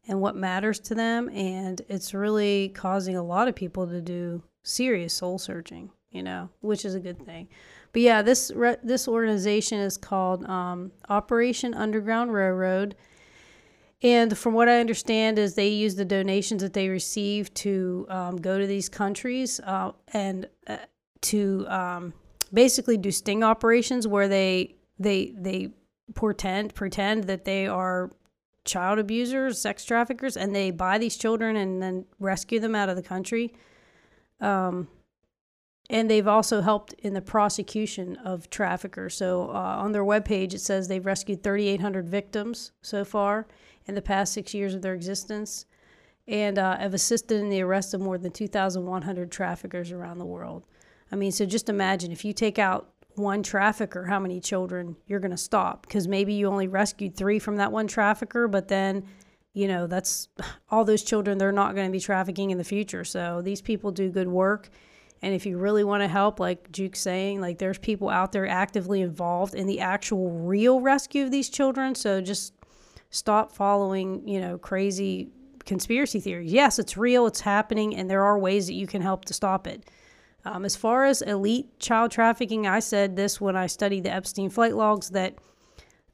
and what matters to them, and it's really causing a lot of people to do serious soul searching. You know, which is a good thing. But yeah, this re- this organization is called um, Operation Underground Railroad. And from what I understand, is they use the donations that they receive to um, go to these countries uh, and uh, to um, basically do sting operations where they they they pretend pretend that they are child abusers, sex traffickers, and they buy these children and then rescue them out of the country. Um, and they've also helped in the prosecution of traffickers. So uh, on their webpage, it says they've rescued 3,800 victims so far in the past six years of their existence, and uh, have assisted in the arrest of more than 2,100 traffickers around the world. I mean, so just imagine if you take out one trafficker, how many children you're going to stop? Because maybe you only rescued three from that one trafficker, but then, you know, that's all those children, they're not going to be trafficking in the future. So these people do good work. And if you really want to help, like Juke's saying, like there's people out there actively involved in the actual real rescue of these children. So just stop following, you know, crazy conspiracy theories. Yes, it's real, it's happening, and there are ways that you can help to stop it. Um, as far as elite child trafficking, I said this when I studied the Epstein flight logs that,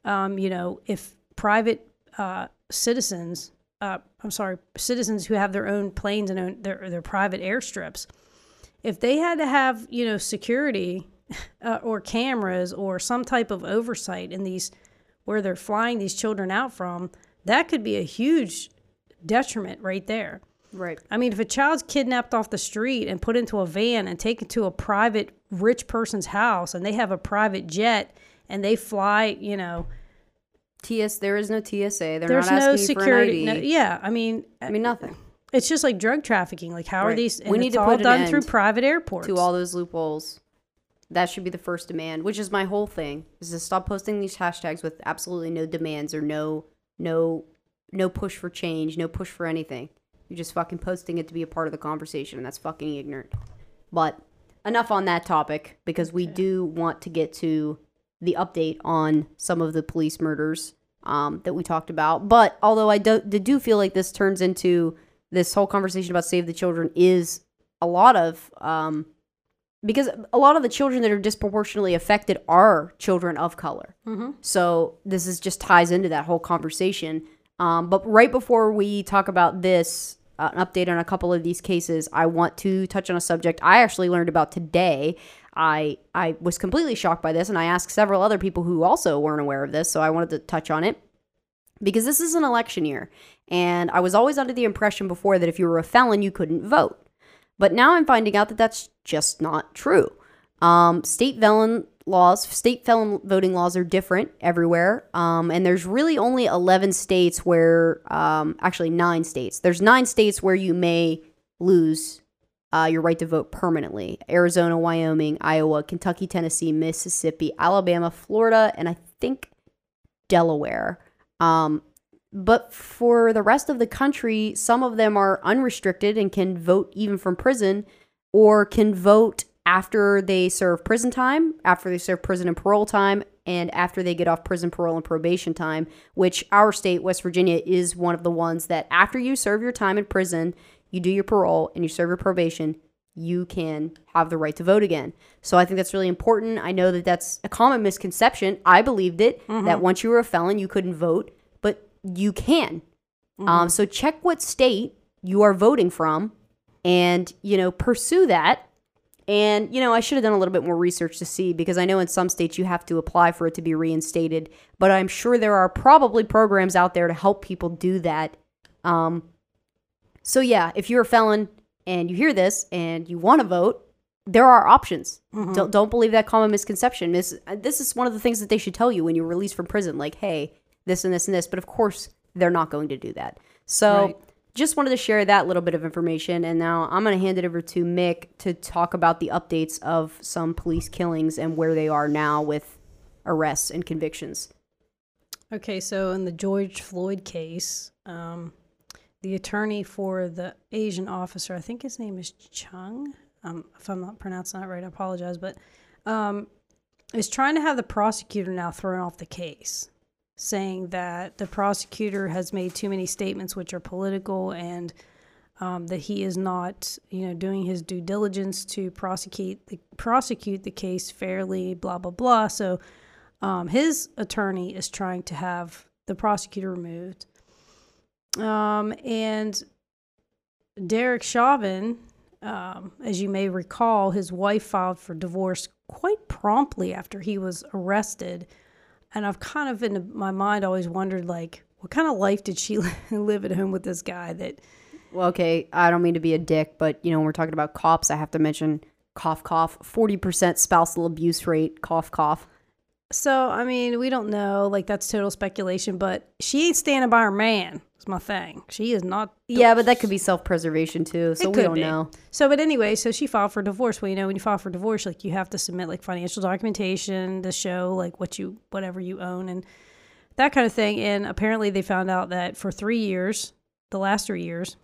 um, you know, if private uh, citizens, uh, I'm sorry, citizens who have their own planes and own, their, their private airstrips, if they had to have, you know, security uh, or cameras or some type of oversight in these where they're flying these children out from, that could be a huge detriment right there. right I mean, if a child's kidnapped off the street and put into a van and taken to a private rich person's house and they have a private jet and they fly, you know, ts there is no tsa they're there's not no asking security. for an No, yeah, I mean, i uh, mean nothing it's just like drug trafficking. Like, how are Right. these? We need to all put an done through private airports. to all those loopholes. That should be the first demand, which is my whole thing, is to stop posting these hashtags with absolutely no demands or no no no push for change, no push for anything. You're just fucking posting it to be a part of the conversation, and that's fucking ignorant. But enough on that topic because we do want to get to the update on some of the police murders um, that we talked about. But although I do, do feel like this turns into this whole conversation about Save the Children is a lot of um, because a lot of the children that are disproportionately affected are children of color. Mm-hmm. So this is just ties into that whole conversation. Um, but right before we talk about this, uh, an update on a couple of these cases, I want to touch on a subject I actually learned about today. I I was completely shocked by this, and I asked several other people who also weren't aware of this, so I wanted to touch on it because this is an election year, and I was always under the impression before that if you were a felon, you couldn't vote. But now I'm finding out that that's just not true. Um, state felon laws, state felon voting laws are different everywhere. Um, and there's really only 11 states where, um, actually, nine states. There's nine states where you may lose uh, your right to vote permanently Arizona, Wyoming, Iowa, Kentucky, Tennessee, Mississippi, Alabama, Florida, and I think Delaware. Um, but for the rest of the country, some of them are unrestricted and can vote even from prison or can vote after they serve prison time, after they serve prison and parole time, and after they get off prison, parole, and probation time, which our state, West Virginia, is one of the ones that after you serve your time in prison, you do your parole and you serve your probation, you can have the right to vote again. So I think that's really important. I know that that's a common misconception. I believed it that once you were a felon, you couldn't vote, but you can. Um, so check what state you are voting from and, you know, pursue that. And, you know, I should have done a little bit more research to see because I know in some states you have to apply for it to be reinstated, but I'm sure there are probably programs out there to help people do that. Um, so, yeah, if you're a felon and you hear this and you want to vote, there are options. Don't, don't believe that common misconception. This, this is one of the things that they should tell you when you're released from prison like, hey, this and this and this. But of course, they're not going to do that. So, Right. just wanted to share that little bit of information. And now I'm going to hand it over to Mick to talk about the updates of some police killings and where they are now with arrests and convictions. Okay, so in the George Floyd case, um, the attorney for the Asian officer, I think his name is Chung. Um, if I'm not pronouncing that right, I apologize, but um, is trying to have the prosecutor now thrown off the case, saying that the prosecutor has made too many statements which are political and um, that he is not, you know, doing his due diligence to prosecute the prosecute the case fairly. Blah blah blah. So um, his attorney is trying to have the prosecutor removed. Um, and Derek Chauvin, um, as you may recall, his wife filed for divorce quite promptly after he was arrested. And I've kind of in my mind always wondered, like, what kind of life did she live at home with this guy that Well, okay, I don't mean to be a dick, but you know, when we're talking about cops, I have to mention cough cough 40% spousal abuse rate, cough cough. So I mean, we don't know. Like that's total speculation. But she ain't standing by her man. It's my thing. She is not. Yeah, but that could be self-preservation too, so we don't be. know. So, but anyway, so she filed for divorce. Well, you know, when you file for divorce, like you have to submit like financial documentation to show like what you whatever you own and that kind of thing. And apparently, they found out that for three years, the last three years,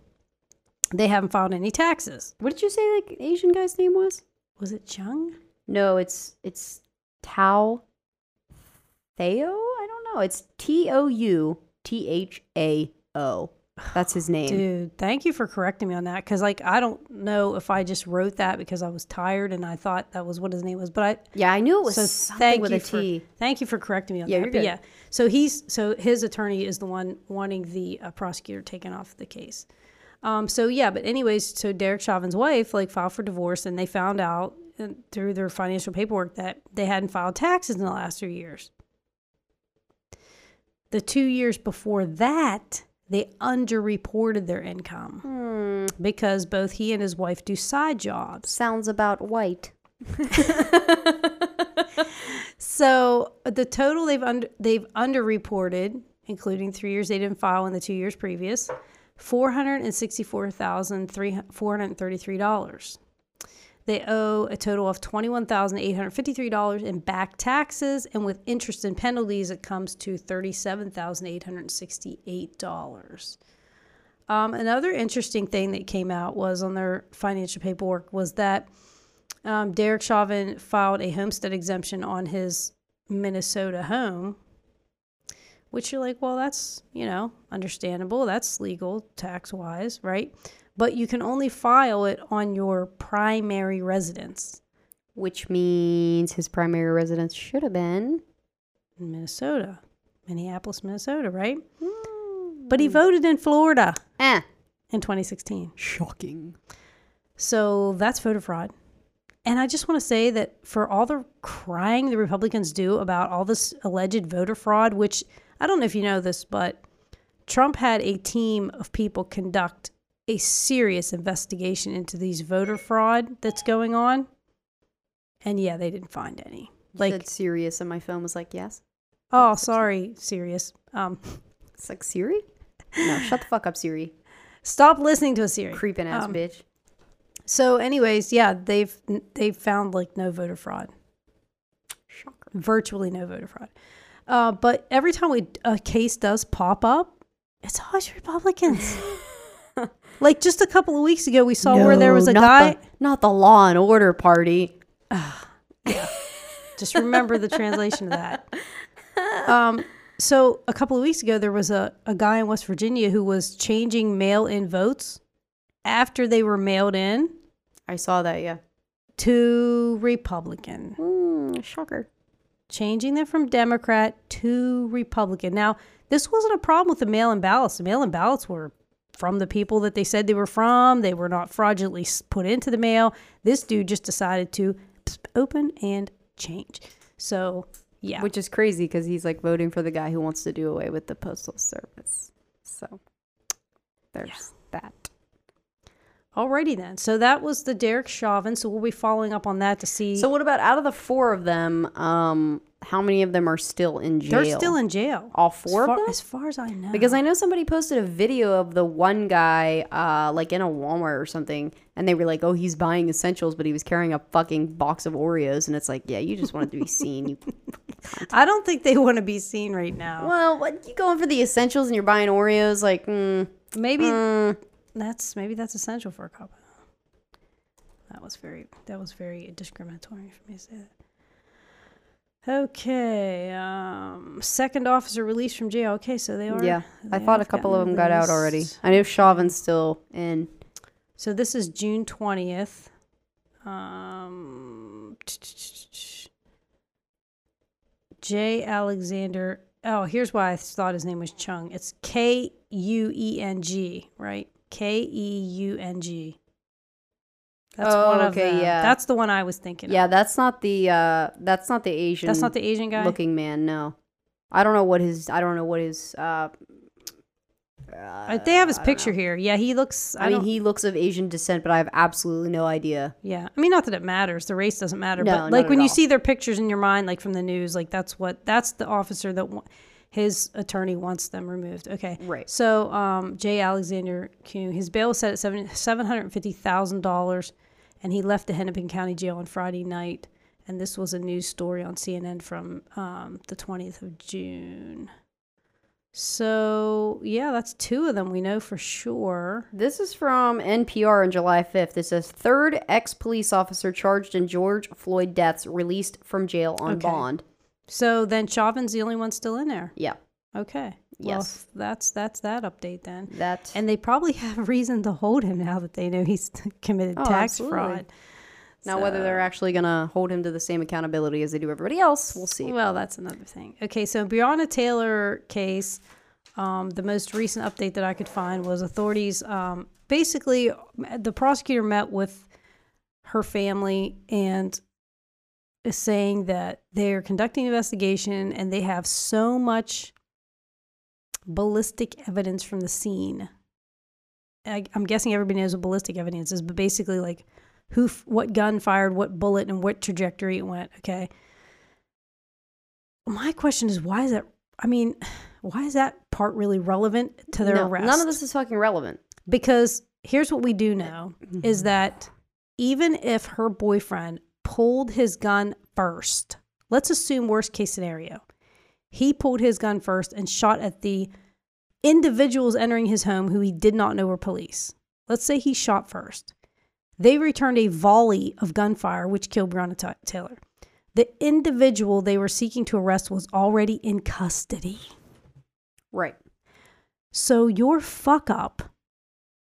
they haven't filed any taxes. What did you say the Asian guy's name was? Was it Chung? No, it's it's Tao Theo? I don't know. It's T O U T H A O. That's his name. Dude, thank you for correcting me on that because, like, I don't know if I just wrote that because I was tired and I thought that was what his name was, but I Yeah, I knew it was So something thank with you a for- T. Thank you for correcting me on Yeah, that. you're But yeah, so he's so his attorney is the one wanting the uh, prosecutor taken off the case. Um, so yeah, but anyways, so Derek Chauvin's wife like filed for divorce, and they found out uh, through their financial paperwork that they hadn't filed taxes in the last three years. The two years before that, they underreported their income Hmm, because both he and his wife do side jobs. sounds about white. So the total they've under they've underreported, including three years they didn't file in the two years previous, four hundred and sixty four thousand three four hundred thirty three dollars. They owe a total of twenty one thousand eight hundred fifty three dollars in back taxes, and with interest and penalties, it comes to thirty seven thousand eight hundred sixty eight dollars. Um, another interesting thing that came out was on their financial paperwork was that um, Derek Chauvin filed a homestead exemption on his Minnesota home, which you're like, well, that's, you know, understandable. That's legal tax wise, right? But you can only file it on your primary residence Which means his primary residence should have been. in Minnesota, Minneapolis, Minnesota, right? But he voted in Florida Eh. in 2016. Shocking. So that's voter fraud. And I just want to say that for all the crying the Republicans do about all this alleged voter fraud, which I don't know if you know this, but Trump had a team of people conduct a serious investigation into these voter fraud that's going on. And yeah, they didn't find any. Like Like, said serious, and my phone was like, yes. oh, sorry, serious. Um, It's like Siri. No, shut the fuck up, Siri. stop listening to a Siri. Creeping ass Um, bitch. So, anyways, yeah, they've they've found like no voter fraud. Shocker. virtually no voter fraud. Uh, but every time we a case does pop up, it's always Republicans. like just a couple of weeks ago, we saw where there was a not guy. the- not the Law and Order Party. Just remember the translation of that. Um, so a couple of weeks ago, there was a, a guy in West Virginia who was changing mail-in votes after they were mailed in I saw that. Yeah. to Republican. Mm, shocker. changing them from Democrat to Republican. Now, this wasn't a problem with the mail in ballots. The mail in ballots were from the people that they said they were from. They were not fraudulently put into the mail. This dude just decided to open and change. So, yeah. Which is crazy because he's like voting for the guy who wants to do away with the postal service. So there's that. Alrighty then. So that was the Derek Chauvin. So we'll be following up on that to see. So what about out of the four of them? Um, how many of them are still in jail? they're still in jail. all four far, of them. As far as I know. Because I know somebody posted a video of the one guy, uh, like in a Walmart or something, and they were like, "Oh, he's buying essentials, but he was carrying a fucking box of Oreos," and it's like, yeah, you just wanted to be seen. You, I don't think they want to be seen right now. well, what, you going for the essentials and you're buying Oreos? Like, mm, Maybe mm, that's maybe that's essential for a couple. That was very that was very discriminatory for me to say that. Okay, um, second officer released from jail. Okay, so they are. yeah, I thought a couple of them got out already. I know Chauvin's still in. So this is June twentieth. Um, J. Alexander. Oh, here's why I thought his name was Chung. It's K U E N G, right? K E U N G. That's Oh, one of okay, them. yeah. That's the one I was thinking. Yeah, of. that's not the uh, that's not the Asian. that's not the Asian guy. looking man. No, I don't know what his. I don't know what his. Uh, Uh, they have his I picture here. Yeah, he looks. I, I, mean, he looks of Asian descent, but I have absolutely no idea. Yeah, I mean, not that it matters. The race doesn't matter. No, but like when you all. see their pictures in your mind, like from the news, like that's what that's the officer that his attorney wants them removed. Okay, Right. So, um, J. Alexander Kueng, his bail was set at seven seven hundred fifty thousand dollars, and he left the Hennepin County Jail on Friday night. And this was a news story on CNN from um, the twentieth of June. So yeah, that's two of them we know for sure. This is from NPR on July 5th. It says third ex police officer charged in George Floyd deaths released from jail on Okay. bond. So then Chauvin's the only one still in there. Yeah, Okay. Well, Yes. that's that's that update then. that. And they probably have reason to hold him now that they know he's committed Oh, tax absolutely. fraud. now, whether they're actually going to hold him to the same accountability as they do everybody else, we'll see. Well, that's another thing. Okay, so Breonna Taylor case, um, the most recent update that I could find was authorities um, basically the prosecutor met with her family and is saying that they're conducting an investigation and they have so much ballistic evidence from the scene. I, I'm guessing everybody knows what ballistic evidence is, but basically like who, f- what gun fired, what bullet, and what trajectory it went. Okay my question is why is that i mean why is that part really relevant to their No, arrest None of this is fucking relevant. because here's what we do know mm-hmm. is that even if her boyfriend pulled his gun first let's assume worst case scenario he pulled his gun first and shot at the individuals entering his home who he did not know were police. Let's say he shot first. They returned a volley of gunfire, which killed Breonna Ta- Taylor. The individual they were seeking to arrest was already in custody. Right. So your fuck up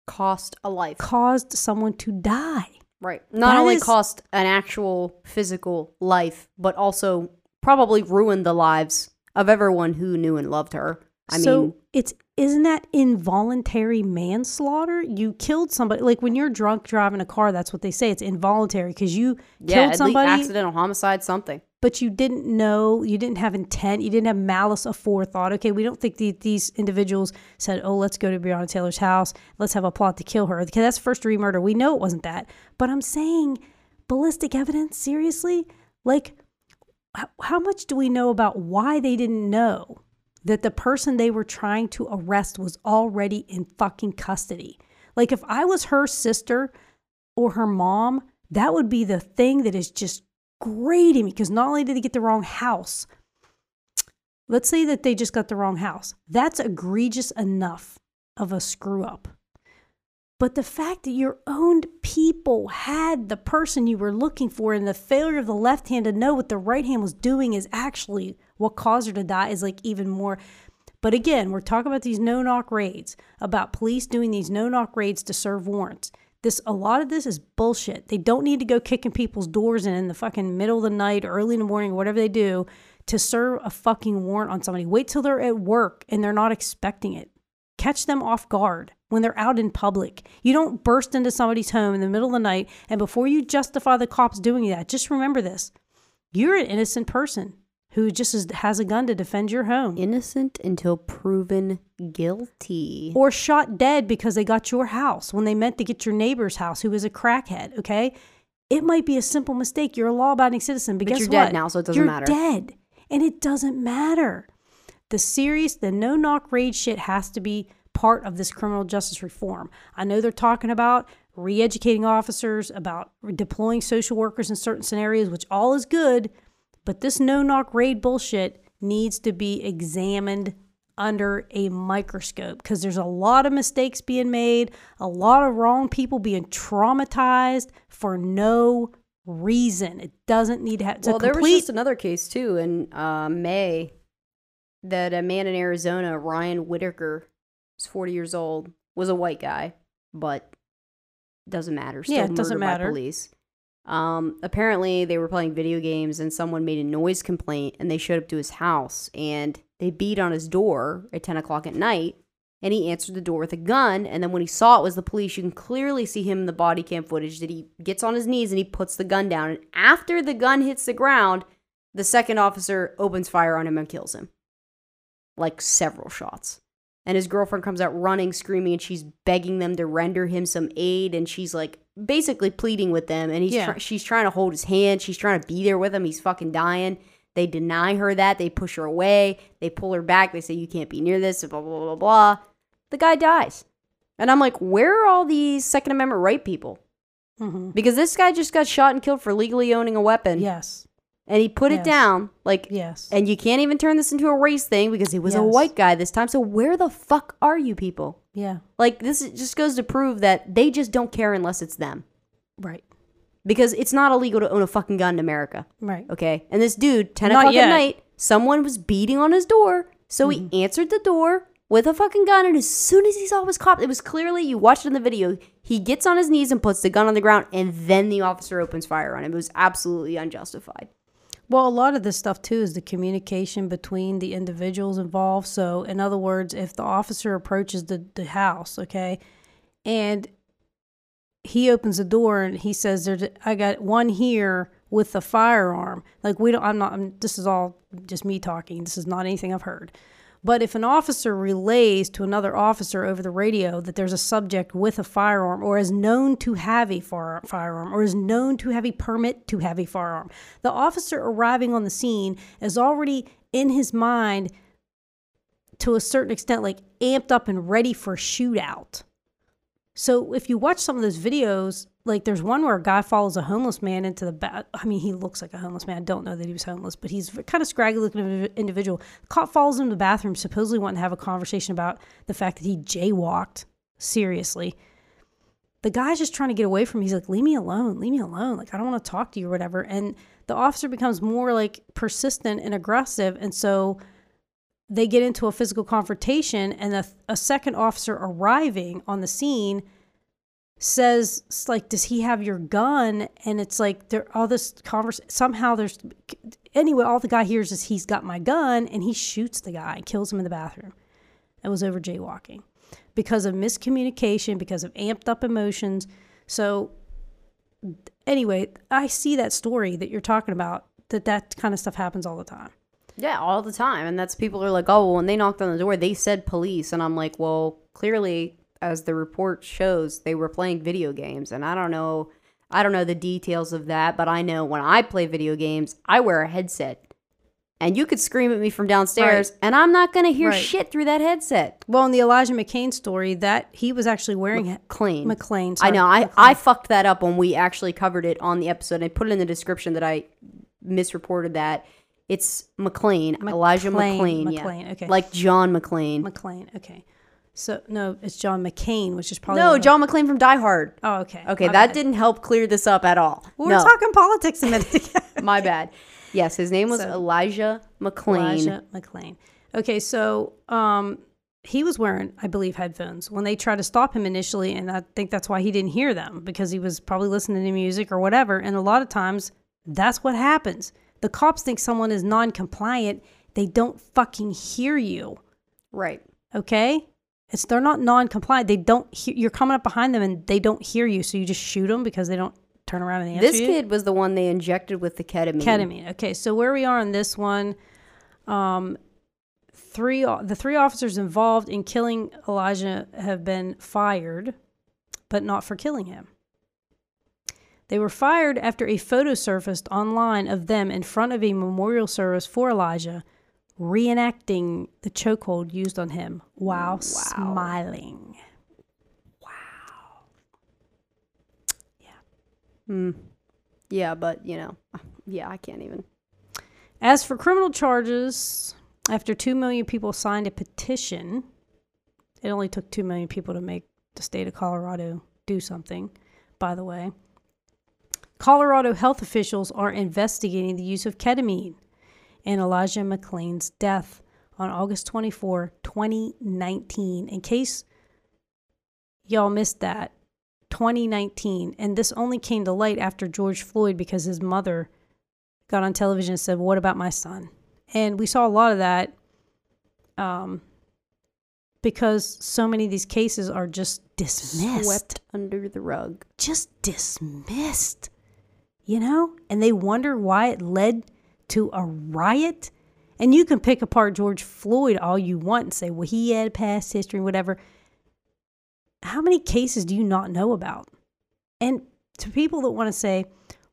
Cost a life. caused someone to die. Right. Not That only is- cost an actual physical life, but also probably ruined the lives of everyone who knew and loved her. I so mean, it's isn't that involuntary manslaughter? You killed somebody. Like when you're drunk driving a car, that's what they say. It's involuntary because you yeah, killed somebody, accidental homicide, something. but you didn't know, you didn't have intent, you didn't have malice aforethought. Okay, we don't think the, these individuals said, "Oh, let's go to Breonna Taylor's house, let's have a plot to kill her." Okay, that's first degree murder. We know it wasn't that. But I'm saying, ballistic evidence. Seriously, like, how, much do we know about why they didn't know that the person they were trying to arrest was already in fucking custody? Like, if I was her sister or her mom, that would be the thing that is just grating me because not only did they get the wrong house, let's say that they just got the wrong house. That's egregious enough of a screw up. But the fact that your own people had the person you were looking for and the failure of the left hand to know what the right hand was doing is actually what caused her to die is like even more. But again, we're talking about these no knock raids, about police doing these no knock raids to serve warrants. This a lot of this is bullshit. They don't need to go kicking people's doors in in the fucking middle of the night, early in the morning, whatever they do, to serve a fucking warrant on somebody. Wait till they're at work and they're not expecting it. Catch them off guard when they're out in public. You don't burst into somebody's home in the middle of the night and before you justify the cops doing that, just remember this. You're an innocent person who just has a gun to defend your home. Innocent until proven guilty. or shot dead because they got your house when they meant to get your neighbor's house who was a crackhead, okay? It might be a simple mistake. You're a law abiding citizen, but, But guess you're what? dead now, so it doesn't you're matter. dead. And it doesn't matter. The serious, the no knock raid shit has to be part of this criminal justice reform. I know they're talking about re educating officers, about deploying social workers in certain scenarios, which all is good, but this no knock raid bullshit needs to be examined under a microscope because there's a lot of mistakes being made, a lot of wrong people being traumatized for no reason. It doesn't need to have. Well, a there was just another case too in uh, May that a man in Arizona, Ryan Whitaker, was 40 years old, was a white guy, but doesn't matter. Still Yeah, it doesn't matter. police. Um, apparently, they were playing video games and someone made a noise complaint and they showed up to his house and they beat on his door at 10 o'clock at night and he answered the door with a gun. And then when he saw it was the police, you can clearly see him in the body cam footage that he gets on his knees and he puts the gun down. And after the gun hits the ground, the second officer opens fire on him and kills him. Like several shots. And his girlfriend comes out running, screaming, and she's begging them to render him some aid. And she's like basically pleading with them. And he's Yeah. try- she's trying to hold his hand. She's trying to be there with him. He's fucking dying. They deny her that. They push her away. They pull her back. They say, You can't be near this, blah, blah, blah, blah. blah. The guy dies. And I'm like, Where are all these Second Amendment right people? Mhm. Because this guy just got shot and killed for legally owning a weapon. Yes. And he put Yes. it down. Like, Yes. and you can't even turn this into a race thing because he was a white guy this time. So where the fuck are you people? yeah. Like, this just goes to prove that they just don't care unless it's them. Right. Because it's not illegal to own a fucking gun in America. Right. Okay. And this dude, 10 Not o'clock yet. at night, someone was beating on his door. So Mm-hmm. he answered the door with a fucking gun. And as soon as he saw his cop, it was clearly, you watched it in the video, he gets on his knees and puts the gun on the ground. And then the officer opens fire on him. It was absolutely unjustified. Well, a lot of this stuff too is the communication between the individuals involved. So, in other words, if the officer approaches the, the house, okay, and he opens the door and he says, "There's, I got one here with a firearm." Like we don't, I'm not. I'm, this is all just me talking. This is not anything I've heard. But if an officer relays to another officer over the radio that there's a subject with a firearm or is known to have a fire, firearm or is known to have a permit to have a firearm, the officer arriving on the scene is already in his mind to a certain extent like amped up and ready for a shootout. So if you watch some of those videos, like there's one where a guy follows a homeless man into the bath. I mean, he looks like a homeless man. I don't know that he was homeless, but he's kind of scraggly looking indiv- individual. cop follows him to the bathroom, supposedly wanting to have a conversation about the fact that he jaywalked. Seriously. The guy's just trying to get away from him. He's like, leave me alone, leave me alone. Like, I don't want to talk to you or whatever. And the officer becomes more like persistent and aggressive. And so they get into a physical confrontation, and a, a second officer arriving on the scene says like does he have your gun? And it's like there all this converse somehow there's anyway all the guy hears is he's got my gun and he shoots the guy and kills him in the bathroom. It was over jaywalking. Because of miscommunication because of amped up emotions. So anyway i see that story that you're talking about that that kind of stuff happens all the time. Yeah, all the time. And that's people are like, oh, well, when they knocked on the door, they said police. And I'm like, well, clearly, as the report shows, they were playing video games. And I don't know, I don't know the details of that, but I know when I play video games, I wear a headset. And you could scream at me from downstairs, and I'm not going to hear Right. shit through that headset. well in the elijah mccain story that he was actually wearing it Clean. mcclain I know. I, McClain. I fucked that up when we actually covered it on the episode. I put it in the description that I misreported that. It's McClain, Elijah McClain, McClain. yeah. McClain, okay. Like John McClane. mcclain okay so no it's john mccain which is probably no, John McClain from Die Hard. oh okay Okay, My that bad. didn't help clear this up at all. we no, talking politics a minute ago my bad. Yes, his name was So- Elijah McClain. Elijah McLean. Okay, so um, he was wearing, I believe, headphones when they tried to stop him initially, and I think that's why he didn't hear them because he was probably listening to music or whatever. And a lot of times, that's what happens. The cops think someone is non-compliant; they don't fucking hear you. Right. Okay, it's they're not non-compliant. They don't. Hear, you're coming up behind them and they don't hear you, so you just shoot them because they don't turn around and answer This you. kid was the one they injected with the ketamine. Ketamine. Okay, so where we are on this one, um, three the three officers involved in killing Elijah have been fired, but not for killing him. They were fired after a photo surfaced online of them in front of a memorial service for Elijah, reenacting the chokehold used on him while smiling. Wow. Yeah. Mm. Yeah, but you know, yeah, I can't even. As for criminal charges, after 2 million people signed a petition, it only took 2 million people to make the state of Colorado do something, by the way. Colorado health officials are investigating the use of ketamine in Elijah McClain's death on August 24, 2019. In case y'all missed that, 2019. And this only came to light after George Floyd because his mother got on television and said, What about my son? And we saw a lot of that um, because so many of these cases are just dismissed. Swept under the rug. Just dismissed. You know? And they wonder why it led to a riot. And you can pick apart George Floyd all you want and say, well, he had past history, whatever. How many cases do you not know about? And to people that want to say,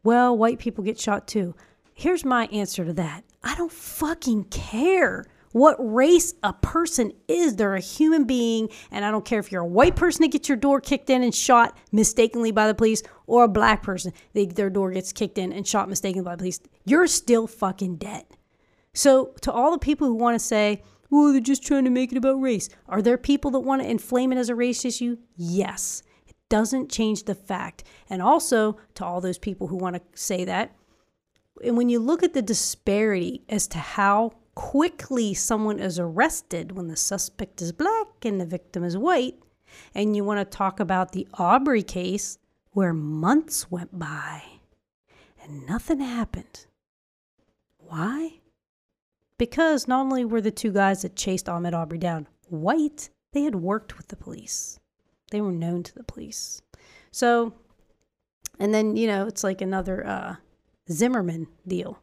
well, white people get shot too, here's my answer to that I don't fucking care what race a person is. They're a human being, and I don't care if you're a white person that gets your door kicked in and shot mistakenly by the police, or a black person that their door gets kicked in and shot mistakenly by the police. You're still fucking dead. So, to all the people who want to say, well, they're just trying to make it about race, are there people that want to inflame it as a race issue? Yes. It doesn't change the fact. And also, to all those people who want to say that, and when you look at the disparity as to how quickly someone is arrested when the suspect is black and the victim is white, and you want to talk about the Arbery case where months went by and nothing happened. Why? Because not only were the two guys that chased Ahmaud Arbery down white, they had worked with the police. They were known to the police. So, and then, you know, it's like another uh, Zimmerman deal.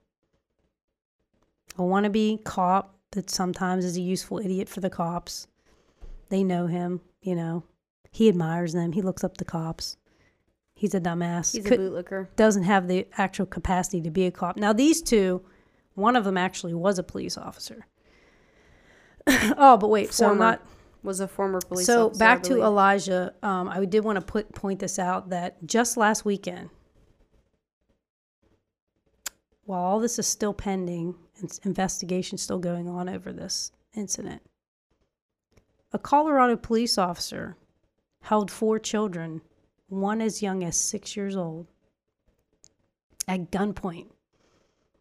A wannabe cop that sometimes is a useful idiot for the cops. They know him, you know. He admires them. He looks up the cops. He's a dumbass. He's Could- a bootlicker. doesn't have the actual capacity to be a cop. Now, these two, one of them actually was a police officer. oh, but wait, so I'm not Was a former police so officer. Back to. Elijah, um, I did want to put point this out that just last weekend, while all this is still pending investigation still going on over this incident, a Colorado police officer held four children, one as young as six years old, at gunpoint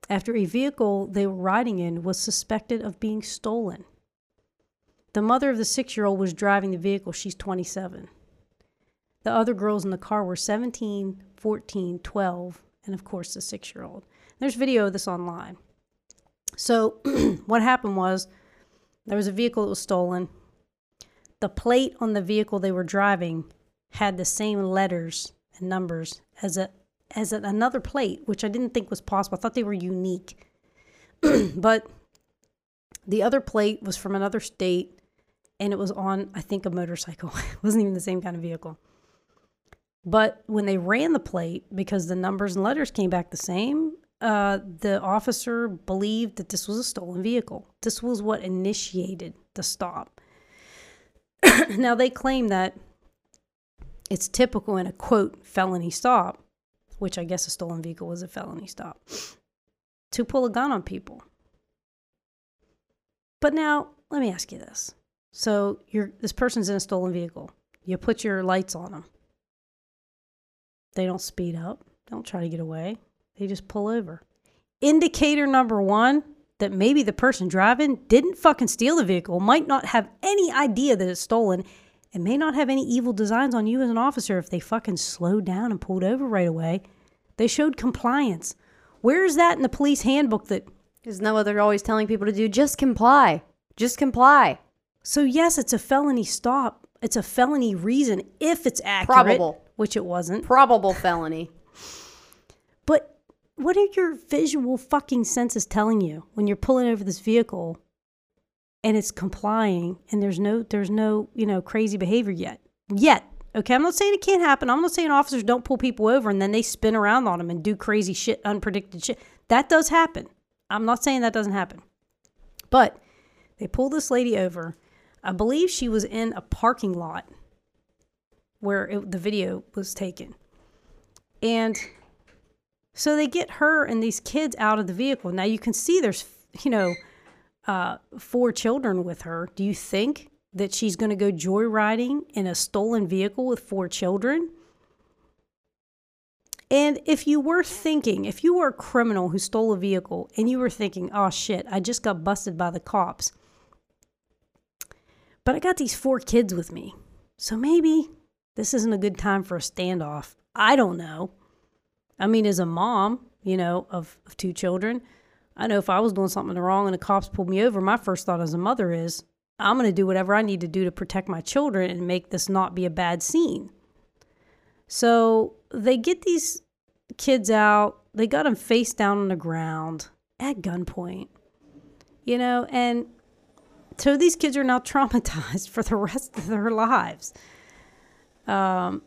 after a vehicle they were riding in was suspected of being stolen. The mother of the six year old was driving the vehicle. She's 27. The other girls in the car were 17, 14, 12, and of course the six year old. There's video of this online. So, what happened was there was a vehicle that was stolen. The plate on the vehicle they were driving had the same letters and numbers as a as a, another plate, which I didn't think was possible. I thought they were unique. but the other plate was from another state and it was on, I think, a motorcycle. it wasn't even the same kind of vehicle. But when they ran the plate, because the numbers and letters came back the same, uh, the officer believed that this was a stolen vehicle. This was what initiated the stop. now, they claim that it's typical in a quote felony stop, which I guess a stolen vehicle was a felony stop, to pull a gun on people. But now, let me ask you this. So, you're this person's in a stolen vehicle. You put your lights on them. They don't speed up. Don't try to get away. They just pull over. Indicator number 1 that maybe the person driving didn't fucking steal the vehicle, might not have any idea that it's stolen, and may not have any evil designs on you as an officer if they fucking slowed down and pulled over right away. They showed compliance. Where is that in the police handbook that Isn't that what they're always telling people to do? Just comply. Just comply. So yes, it's a felony stop. It's a felony reason if it's accurate, Probable. which it wasn't. Probable felony. But what are your visual fucking senses telling you when you're pulling over this vehicle and it's complying and there's no there's no, you know, crazy behavior yet. Yet. Okay, I'm not saying it can't happen. I'm not saying officers don't pull people over and then they spin around on them and do crazy shit, unpredicted shit. That does happen. I'm not saying that doesn't happen. But they pull this lady over. I believe she was in a parking lot where it, the video was taken. And so they get her and these kids out of the vehicle. Now you can see there's, you know, uh, four children with her. Do you think that she's going to go joyriding in a stolen vehicle with four children? And if you were thinking, if you were a criminal who stole a vehicle and you were thinking, oh shit, I just got busted by the cops, but I got these four kids with me, so maybe this isn't a good time for a standoff. I don't know. I mean, as a mom, you know, of, of two children, I know if I was doing something wrong and the cops pulled me over, my first thought as a mother is, I'm going to do whatever I need to do to protect my children and make this not be a bad scene. So they get these kids out, they got them face down on the ground at gunpoint, you know, and so these kids are now traumatized for the rest of their lives. Um,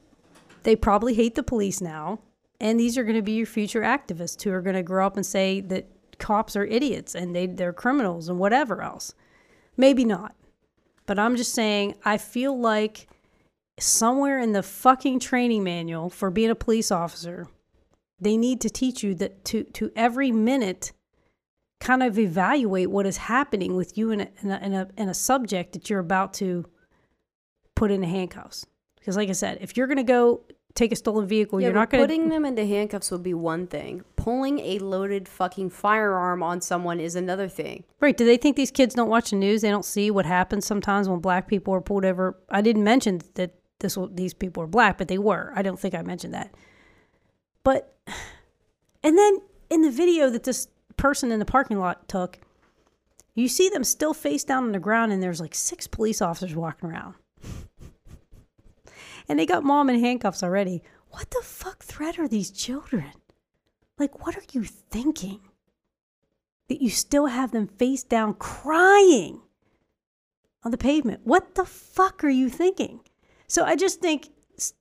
they probably hate the police now. And these are going to be your future activists who are going to grow up and say that cops are idiots and they, they're criminals and whatever else. Maybe not. But I'm just saying, I feel like somewhere in the fucking training manual for being a police officer, they need to teach you that to, to every minute kind of evaluate what is happening with you in a, in a, in a, in a subject that you're about to put into handcuffs. Because, like I said, if you're going to go take a stolen vehicle, Yeah, you're not going to. putting them into handcuffs would be one thing. Pulling a loaded fucking firearm on someone is another thing. Right. Do they think these kids don't watch the news? They don't see what happens sometimes when black people are pulled over? I didn't mention that this these people are black, but they were. I don't think I mentioned that. But, and then in the video that this person in the parking lot took, you see them still face down on the ground, and there's like six police officers walking around. And they got mom in handcuffs already. What the fuck threat are these children? Like, what are you thinking? That you still have them face down crying on the pavement. What the fuck are you thinking? So I just think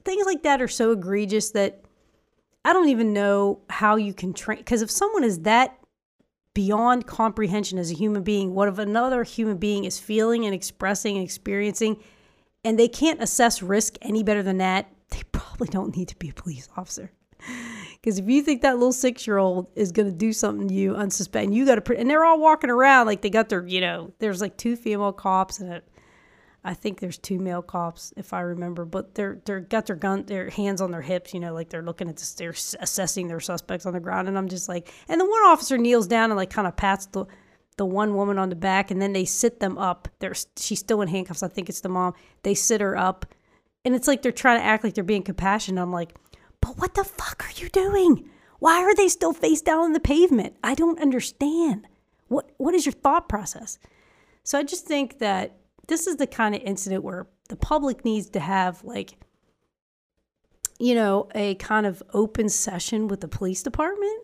things like that are so egregious that I don't even know how you can train. Because if someone is that beyond comprehension as a human being what if another human being is feeling and expressing and experiencing and they can't assess risk any better than that they probably don't need to be a police officer. Because if you think that little six year old is going to do something to you unsuspecting you got to and they're all walking around like they got their you know there's like two female cops and a, I think there's two male cops if I remember, but they're they're got their gun their hands on their hips, you know, like they're looking at this, they're assessing their suspects on the ground, and I'm just like, and the one officer kneels down and like kind of pats the the one woman on the back, and then they sit them up. They're she's still in handcuffs. I think it's the mom. They sit her up, and it's like they're trying to act like they're being compassionate. I'm like, but what the fuck are you doing? Why are they still face down on the pavement? I don't understand. What what is your thought process? So I just think that this is the kind of incident where the public needs to have like you know a kind of open session with the police department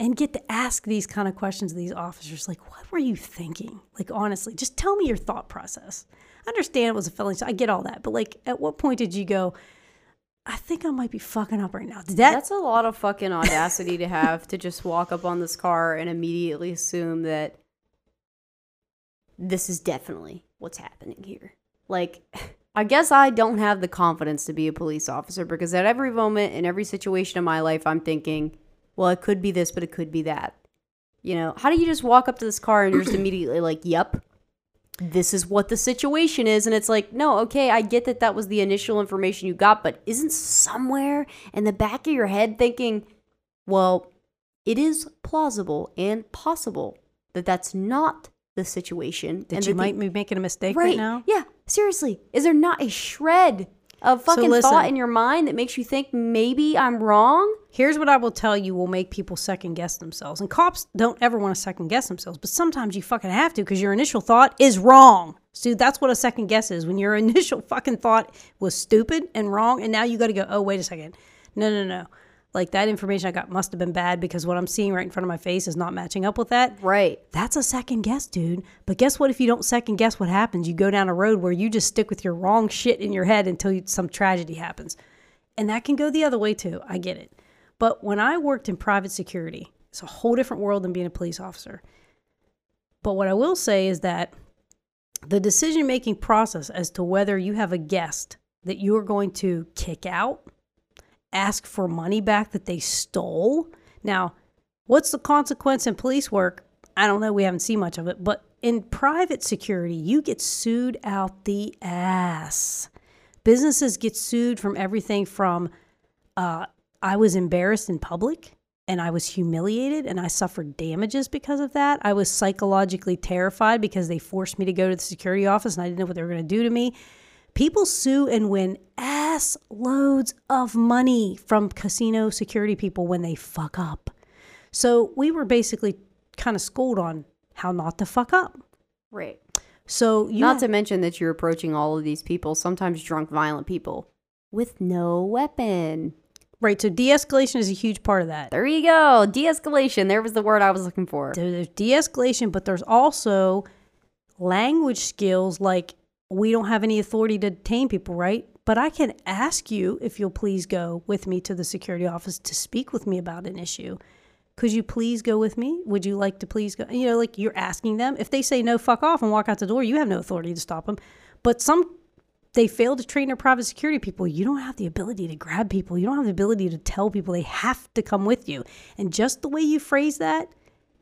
and get to ask these kind of questions to these officers like what were you thinking? Like honestly just tell me your thought process. I understand it was a felony so i get all that but like at what point did you go i think i might be fucking up right now did that That's a lot of fucking audacity to have to just walk up on this car and immediately assume that this is definitely what's happening here. Like, I guess I don't have the confidence to be a police officer because at every moment in every situation in my life, I'm thinking, well, it could be this, but it could be that. You know, how do you just walk up to this car and you're just immediately like, yep, this is what the situation is? And it's like, no, okay, I get that that was the initial information you got, but isn't somewhere in the back of your head thinking, well, it is plausible and possible that that's not the situation. that and you that the- might be making a mistake right, right now Yeah, seriously. Is there not a shred of fucking listen. thought in your mind that makes you think maybe I'm wrong? Here's what I will tell you will make people second guess themselves. And cops don't ever want to second guess themselves, but sometimes you fucking have to because your initial thought is wrong. So that's what a second guess is. When your initial fucking thought was stupid and wrong, and now you got to go, oh, wait a second. No, no, no. Like that information I got must have been bad because what I'm seeing right in front of my face is not matching up with that. Right. That's a second guess, dude. But guess what? If you don't second guess what happens, you go down a road where you just stick with your wrong shit in your head until you, some tragedy happens. And that can go the other way too. I get it. But when I worked in private security, it's a whole different world than being a police officer. But what I will say is that the decision making process as to whether you have a guest that you are going to kick out, ask for money back that they stole. Now, what's the consequence in police work? I don't know. We haven't seen much of it. But in private security, you get sued out the ass. Businesses get sued from everything from uh, I was embarrassed in public and I was humiliated and I suffered damages because of that. I was psychologically terrified because they forced me to go to the security office and I didn't know what they were going to do to me. People sue and win ass loads of money from casino security people when they fuck up. So we were basically kind of schooled on how not to fuck up. Right. So you Not to mention that you're approaching all of these people, sometimes drunk, violent people, with no weapon. right. So de-escalation is a huge part of that. There you go. De escalation. There was the word I was looking for. There- There's de-escalation, but there's also language skills like we don't have any authority to detain people, right? But I can ask you if you'll please go with me to the security office to speak with me about an issue. Could you please go with me? Would you like to please go? You know, like you're asking them. If they say no, fuck off and walk out the door, you have no authority to stop them. But some they fail to train their private security people. You don't have the ability to grab people. You don't have the ability to tell people they have to come with you. And just the way you phrase that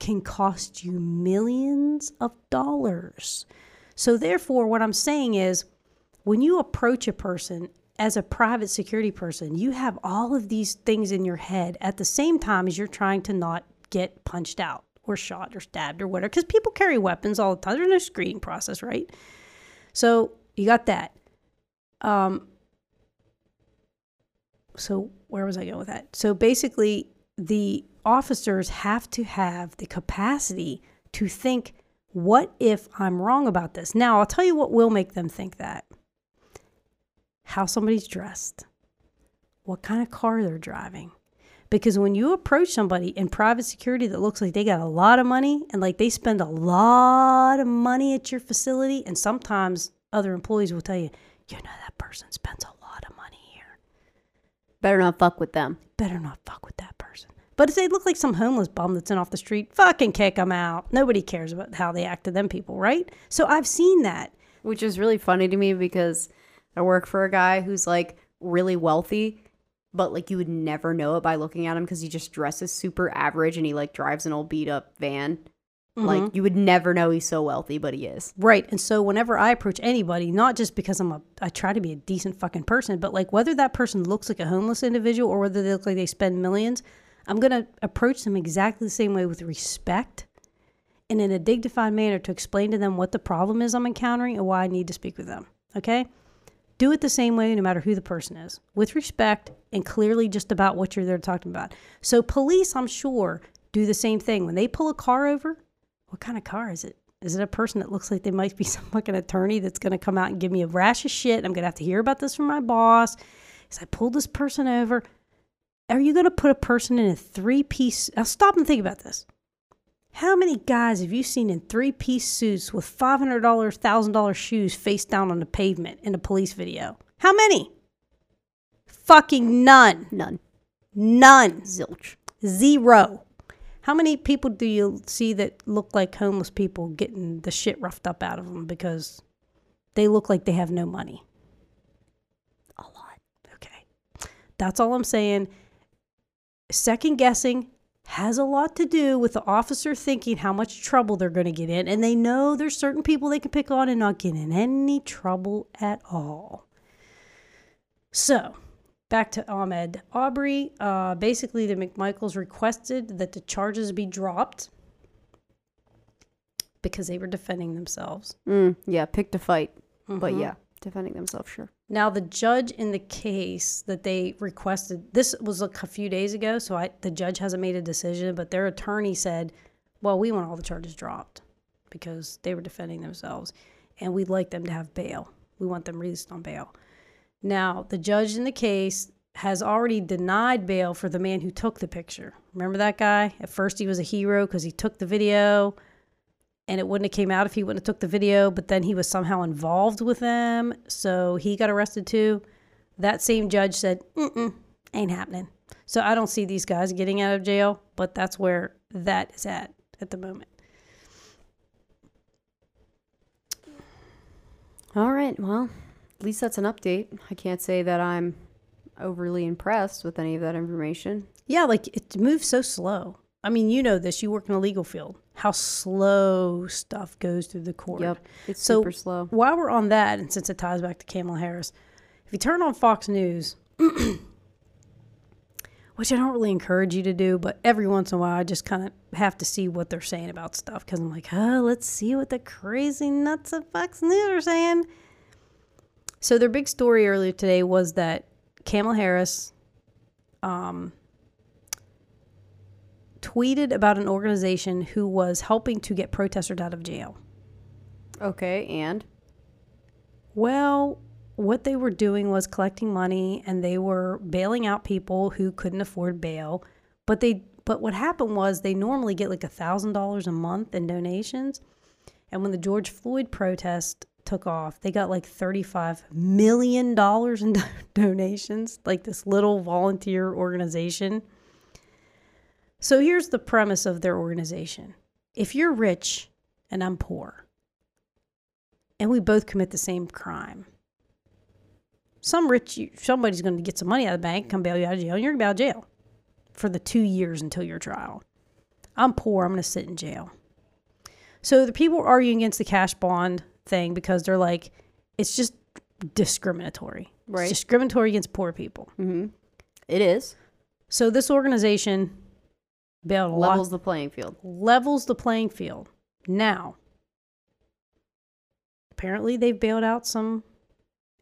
can cost you millions of dollars. So, therefore, what I'm saying is when you approach a person as a private security person, you have all of these things in your head at the same time as you're trying to not get punched out or shot or stabbed or whatever. Because people carry weapons all the time. There's no screening process, right? So, you got that. Um, so where was I going with that? So basically, the officers have to have the capacity to think, what if I'm wrong about this? Now, I'll tell you what will make them think that how somebody's dressed, what kind of car they're driving. Because when you approach somebody in private security that looks like they got a lot of money and like they spend a lot of money at your facility, and sometimes other employees will tell you, you know, that person spends a lot of money here Better not fuck with them. better not fuck with that person. But if they look like some homeless bum that's in off the street, fucking kick them out. Nobody cares about how they act to them people, right? So I've seen that. Which is really funny to me because I work for a guy who's like really wealthy, but like you would never know it by looking at him because he just dresses super average and he like drives an old beat up van. Like mm-hmm. you would never know he's so wealthy, but he is. Right. And so whenever I approach anybody, not just because I'm a I try to be a decent fucking person, but like whether that person looks like a homeless individual or whether they look like they spend millions, I'm going to approach them exactly the same way with respect and in a dignified manner to explain to them what the problem is I'm encountering and why I need to speak with them. Okay? Do it the same way no matter who the person is, with respect and clearly just about what you're there talking about. So police, I'm sure, do the same thing. When they pull a car over, what kind of car is it? Is it a person that looks like they might be some fucking attorney that's going to come out and give me a rash of shit? I'm going to have to hear about this from my boss. As I pulled this person over, are you going to put a person in a three piece? Now stop and think about this. How many guys have you seen in three piece suits with $500, $1,000 shoes face down on the pavement in a police video? How many? Fucking none. None. None. Zilch. Zero. How many people do you see that look like homeless people getting the shit roughed up out of them because they look like they have no money? A lot. Okay. That's all I'm saying. Second guessing has a lot to do with the officer thinking how much trouble they're going to get in. And they know there's certain people they can pick on and not get in any trouble at all. So, back to Ahmaud Arbery. Uh, basically, the McMichaels requested that the charges be dropped because they were defending themselves. Mm, yeah, picked a fight. But yeah, defending themselves, sure. Now, the judge in the case that they requested, this was a few days ago, so I, the judge hasn't made a decision, but their attorney said, well, we want all the charges dropped because they were defending themselves and we'd like them to have bail. We want them released on bail. Now, the judge in the case has already denied bail for the man who took the picture. Remember that guy? At first, he was a hero because he took the video and it wouldn't have came out if he wouldn't have took the video but then he was somehow involved with them so he got arrested too that same judge said Mm-mm, ain't happening so i don't see these guys getting out of jail but that's where that is at at the moment All right. Well, at least that's an update. I can't say that I'm overly impressed with any of that information. yeah like it moves so slow i mean you know this you work in the legal field how slow stuff goes through the court Yep. It's So- super slow. while we're on that, and since it ties back to Kamala Harris, if you turn on Fox News, which I don't really encourage you to do, but every once in a while I just kind of have to see what they're saying about stuff because I'm like, oh, let's see what the crazy nuts of Fox News are saying. So their big story earlier today was that Kamala Harris um, tweeted about an organization who was helping to get protesters out of jail. Okay. And Well, what they were doing was collecting money and they were bailing out people who couldn't afford bail. But they but what happened was they normally get like a thousand dollars a month in donations. And when the George Floyd protest took off, they got like thirty-five million dollars in donations, like this little volunteer organization. So here's the premise of their organization. If you're rich and I'm poor, and we both commit the same crime. Some rich, somebody's going to get some money out of the bank, come bail you out of jail, and you're going to be out of jail for the two years until your trial. I'm poor, I'm going to sit in jail. So the people are arguing against the cash bond thing because they're like, it's just discriminatory. Right. It's discriminatory against poor people. mm-hmm. it is So this organization lot levels the playing field. levels the playing field. Now, apparently they've bailed out some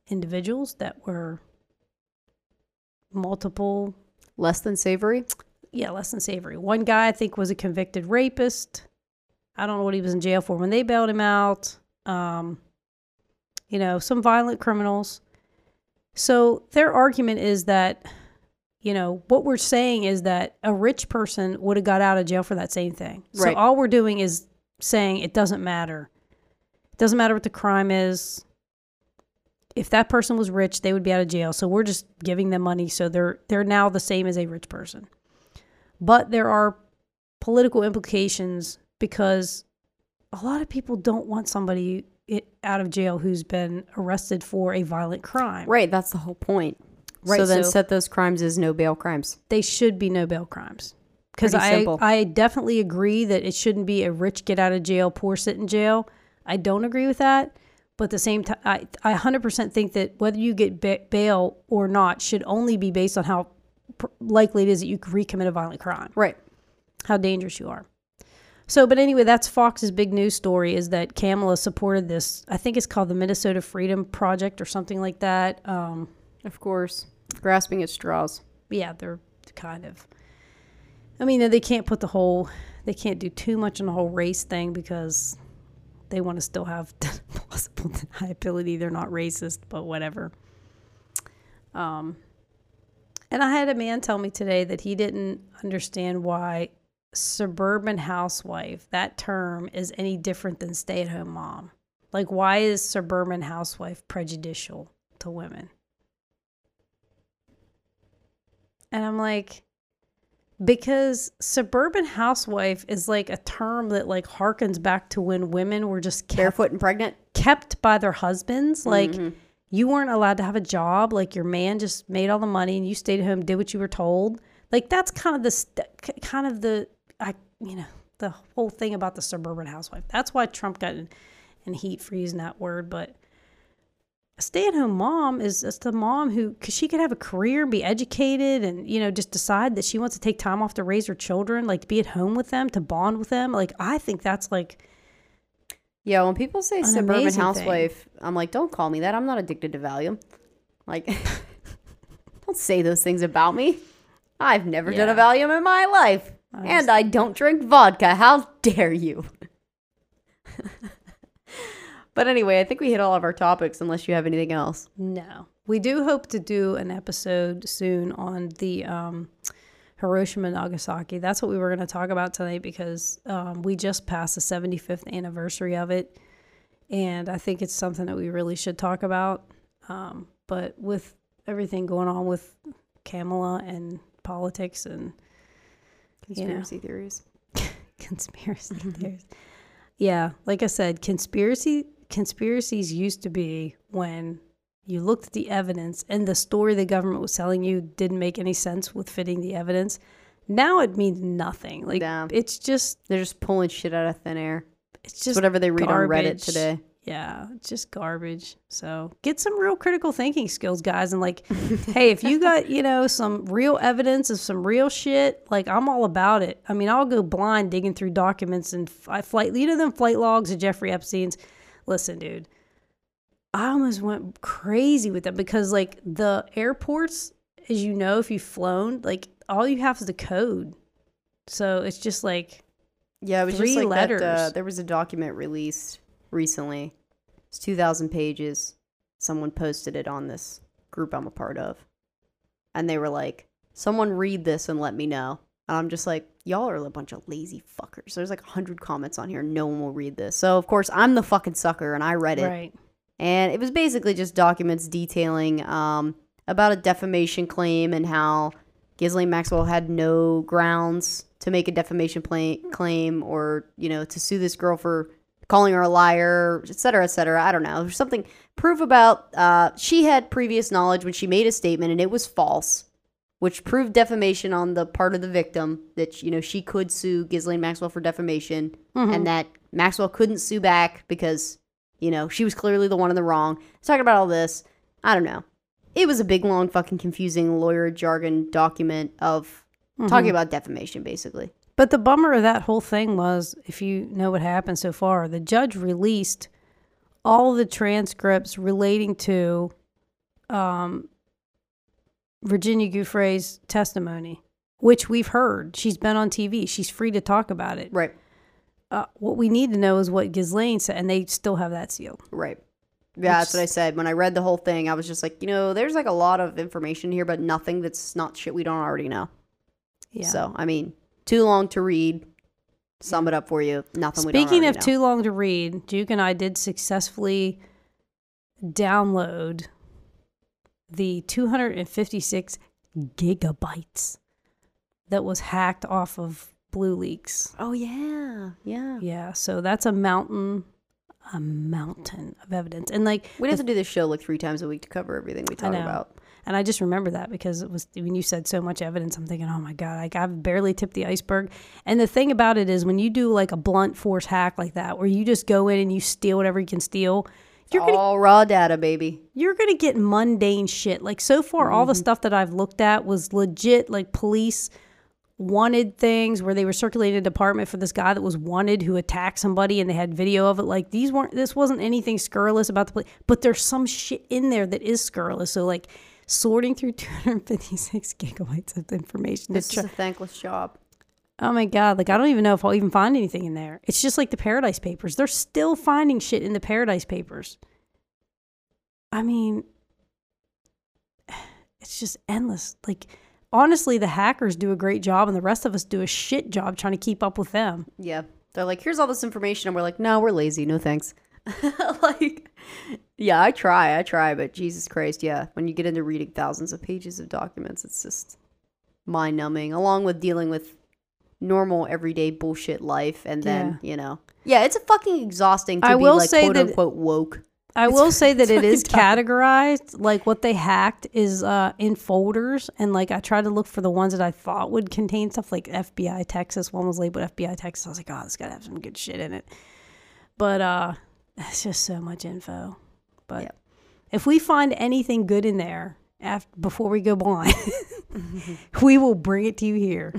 individuals that were multiple, Less than savory. yeah, less than savory. One guy I think was a convicted rapist. I don't know what he was in jail for when they bailed him out. Um, you know, some violent criminals. So their argument is that, you know, what we're saying is that a rich person would have got out of jail for that same thing. So all we're doing is saying it doesn't matter. It doesn't matter what the crime is. If that person was rich, they would be out of jail. So we're just giving them money so they're they're now the same as a rich person. but there are political implications because a lot of people don't want somebody out of jail who's been arrested for a violent crime. Right, that's the whole point. Right, So then so- set those crimes as no bail crimes. They should be no bail crimes. Because I, simple. I definitely agree that it shouldn't be a rich get out of jail, poor sit in jail. I don't agree with that. But at the same time, I, I 100% think that whether you get ba- bail or not should only be based on how pr- likely it is that you could recommit a violent crime. Right. how dangerous you are. So, but anyway, that's Fox's big news story is that Kamala supported this. I think it's called the Minnesota Freedom Project or something like that. Um, Of course. Grasping at straws. yeah, they're kind of. I mean, they can't put the whole, they can't do too much on the whole race thing because they want to still have plausible deniability. They're not racist, but whatever. Um, and I had a man tell me today that he didn't understand why suburban housewife, that term, is any different than stay at home mom. Like, why is suburban housewife prejudicial to women? And I'm like, because suburban housewife is like a term that like harkens back to when women were just kept, Barefoot and pregnant. kept by their husbands. Like Mhm. you weren't allowed to have a job. Like your man just made all the money and you stayed at home, did what you were told. Like that's kind of the st- kind of the I you know the whole thing about the suburban housewife. That's why Trump got in, in heat for using that word. But a stay-at-home mom is just a mom who because she could have a career and be educated and you know just decide that she wants to take time off to raise her children, like to be at home with them, to bond with them. Like I think that's like Yeah, when people say suburban amazing thing. housewife, I'm like, don't call me that. I'm not addicted to Valium. Like, don't say those things about me. I've never done a Valium in my life. I and I don't drink vodka. How dare you? but anyway, I think we hit all of our topics unless you have anything else. No. We do hope to do an episode soon on the um, Hiroshima and Nagasaki. That's what we were going to talk about tonight because um, we just passed the 75th anniversary of it. And I think it's something that we really should talk about. Um, but with everything going on with Kamala and politics and You know. Conspiracy theories. conspiracy theories. Yeah, like I said, conspiracy conspiracies used to be when you looked at the evidence and the story the government was telling you didn't make any sense with fitting the evidence. Now it means nothing. Like Yeah. it's just They're just pulling shit out of thin air. it's It's just whatever they read on Reddit today. yeah, it's just garbage. So get some real critical thinking skills, guys. And like, hey, if you got, you know, some real evidence of some real shit, like I'm all about it. I mean, I'll go blind digging through documents and f- flight, you know, them flight logs of Jeffrey Epstein's. Listen, dude, I almost went crazy with them because like the airports, as you know, if you've flown, like all you have is the code. So it's just like, Yeah, it was Three just like that. Uh, letters. there was a document released recently. It's 2,000 pages. Someone posted it on this group I'm a part of. And they were like, someone read this and let me know. And I'm just like, y'all are a bunch of lazy fuckers. There's like 100 comments on here. No one will read this. So, of course, I'm the fucking sucker and I read it. right. And it was basically just documents detailing um, about a defamation claim and how Ghislaine Maxwell had no grounds to make a defamation claim or, you know, to sue this girl for calling her a liar, et cetera, et cetera. I don't know. There's something, proof about, uh, she had previous knowledge when she made a statement and it was false, which proved defamation on the part of the victim that, you know, she could sue Ghislaine Maxwell for defamation Mhm. and that Maxwell couldn't sue back because, you know, she was clearly the one in the wrong. Talking about all this, I don't know. It was a big, long, fucking confusing lawyer jargon document of talking about defamation, basically. But the bummer of that whole thing was, if you know what happened so far, the judge released all the transcripts relating to um, Virginia Giuffre's testimony, which we've heard. She's been on TV. She's free to talk about it. Right, Uh, what we need to know is what Ghislaine said, and they still have that sealed. right. Yeah, that's what I said. When I read the whole thing, I was just like, you know, there's like a lot of information here, but nothing that's not shit we don't already know. Yeah. So, I mean, too long to read. Sum it up for you. Nothing we don't Speaking of know. too long to read, Duke and I did successfully download the 256 gigabytes that was hacked off of BlueLeaks. Oh yeah, yeah. Yeah, so that's a mountain, a mountain of evidence, and like We'd have to do this show like three times a week to cover everything we talk about. And I just remember that because it was when you said so much evidence, I'm thinking, oh my God, like I've barely tipped the iceberg. And the thing about it is when you do like a blunt force hack like that, where you just go in and you steal whatever you can steal, you're gonna All raw data, baby. you're gonna get mundane shit. Like so far, all the mm-hmm. stuff that I've looked at was legit like police wanted things where they were circulating a department for this guy that was wanted who attacked somebody and they had video of it. Like these weren't this wasn't anything scurrilous about the police, but there's some shit in there that is scurrilous. So like sorting through 256 gigabytes of information. This try- is a thankless job. Oh my god! Like I don't even know if I'll even find anything in there. It's just like the Paradise Papers. They're still finding shit in the Paradise Papers. I mean, it's just endless. Like honestly, the hackers do a great job, and the rest of us do a shit job trying to keep up with them. Yeah. They're like, here's all this information. And we're like, no, we're lazy. No thanks. like, yeah, I try. I try. But Jesus Christ, yeah. When you get into reading thousands of pages of documents, it's just mind numbing, along with dealing with normal, everyday bullshit life. And then, you know, yeah, it's a fucking exhausting to I be will like, say quote that- unquote, woke. I It's will say that it is categorized. Like what they hacked is uh, in folders, and like I tried to look for the ones that I thought would contain stuff. Like FBI Texas, one was labeled FBI Texas. I was like, oh, this gotta have some good shit in it. But uh, it's just so much info. But Yep. if we find anything good in there after before we go blind, we will bring it to you here.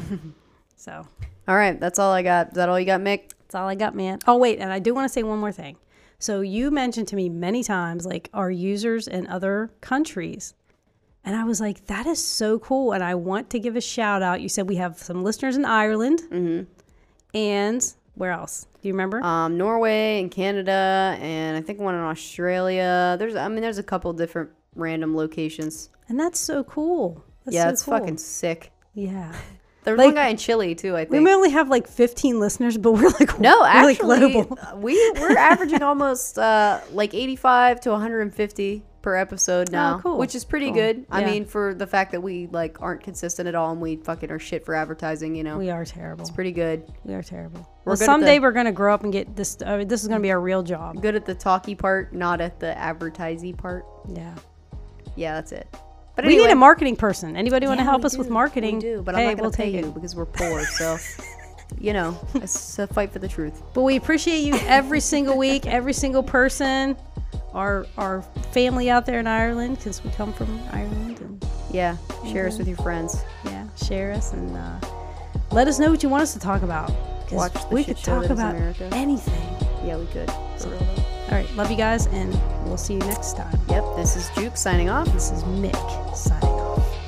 So All right. That's all I got. Is that all you got, Mick? that's all I got, man. Oh, wait, and I do want to say one more thing. So you mentioned to me many times like our users in other countries. And I was like, that is so cool. And I want to give a shout out. You said we have some listeners in Ireland. Mm-hmm. And where else? Do you remember? um, Norway and Canada, and I think one in Australia. There's, I mean, there's a couple different random locations. and that's so cool. That's yeah, so it's cool. fucking sick. Yeah. There's Like- one guy in Chile too. I We think. may only have like 15 listeners, but we're like no, actually, we we're averaging almost uh, like 85 to 150 per episode now, Oh, cool. which is pretty Cool. good. I mean, for the fact that we like aren't consistent at all and we fucking are shit for advertising, you know, We are terrible. it's pretty good. We are terrible. We're well, someday the- we're gonna grow up and get this. Uh, this is gonna be our real job. Good at the talky part, not at the advertising part. Yeah. Yeah, that's it. But We anyway, need a marketing person. Anybody want to help us with marketing? We do, but hey, I'm not gonna we'll pay you it. because we're poor. So, you know, it's a fight for the truth. But we appreciate you every single week, every single person, our our family out there in Ireland, because we come from Ireland, and Yeah, share us with your friends. yeah, share us and uh, let us know what you want us to talk about. Watch the we could talk about America. anything. Yeah, we could. For real. All right, love you guys, and we'll see you next time. Yep, this is Juke signing off. This is Mick signing off.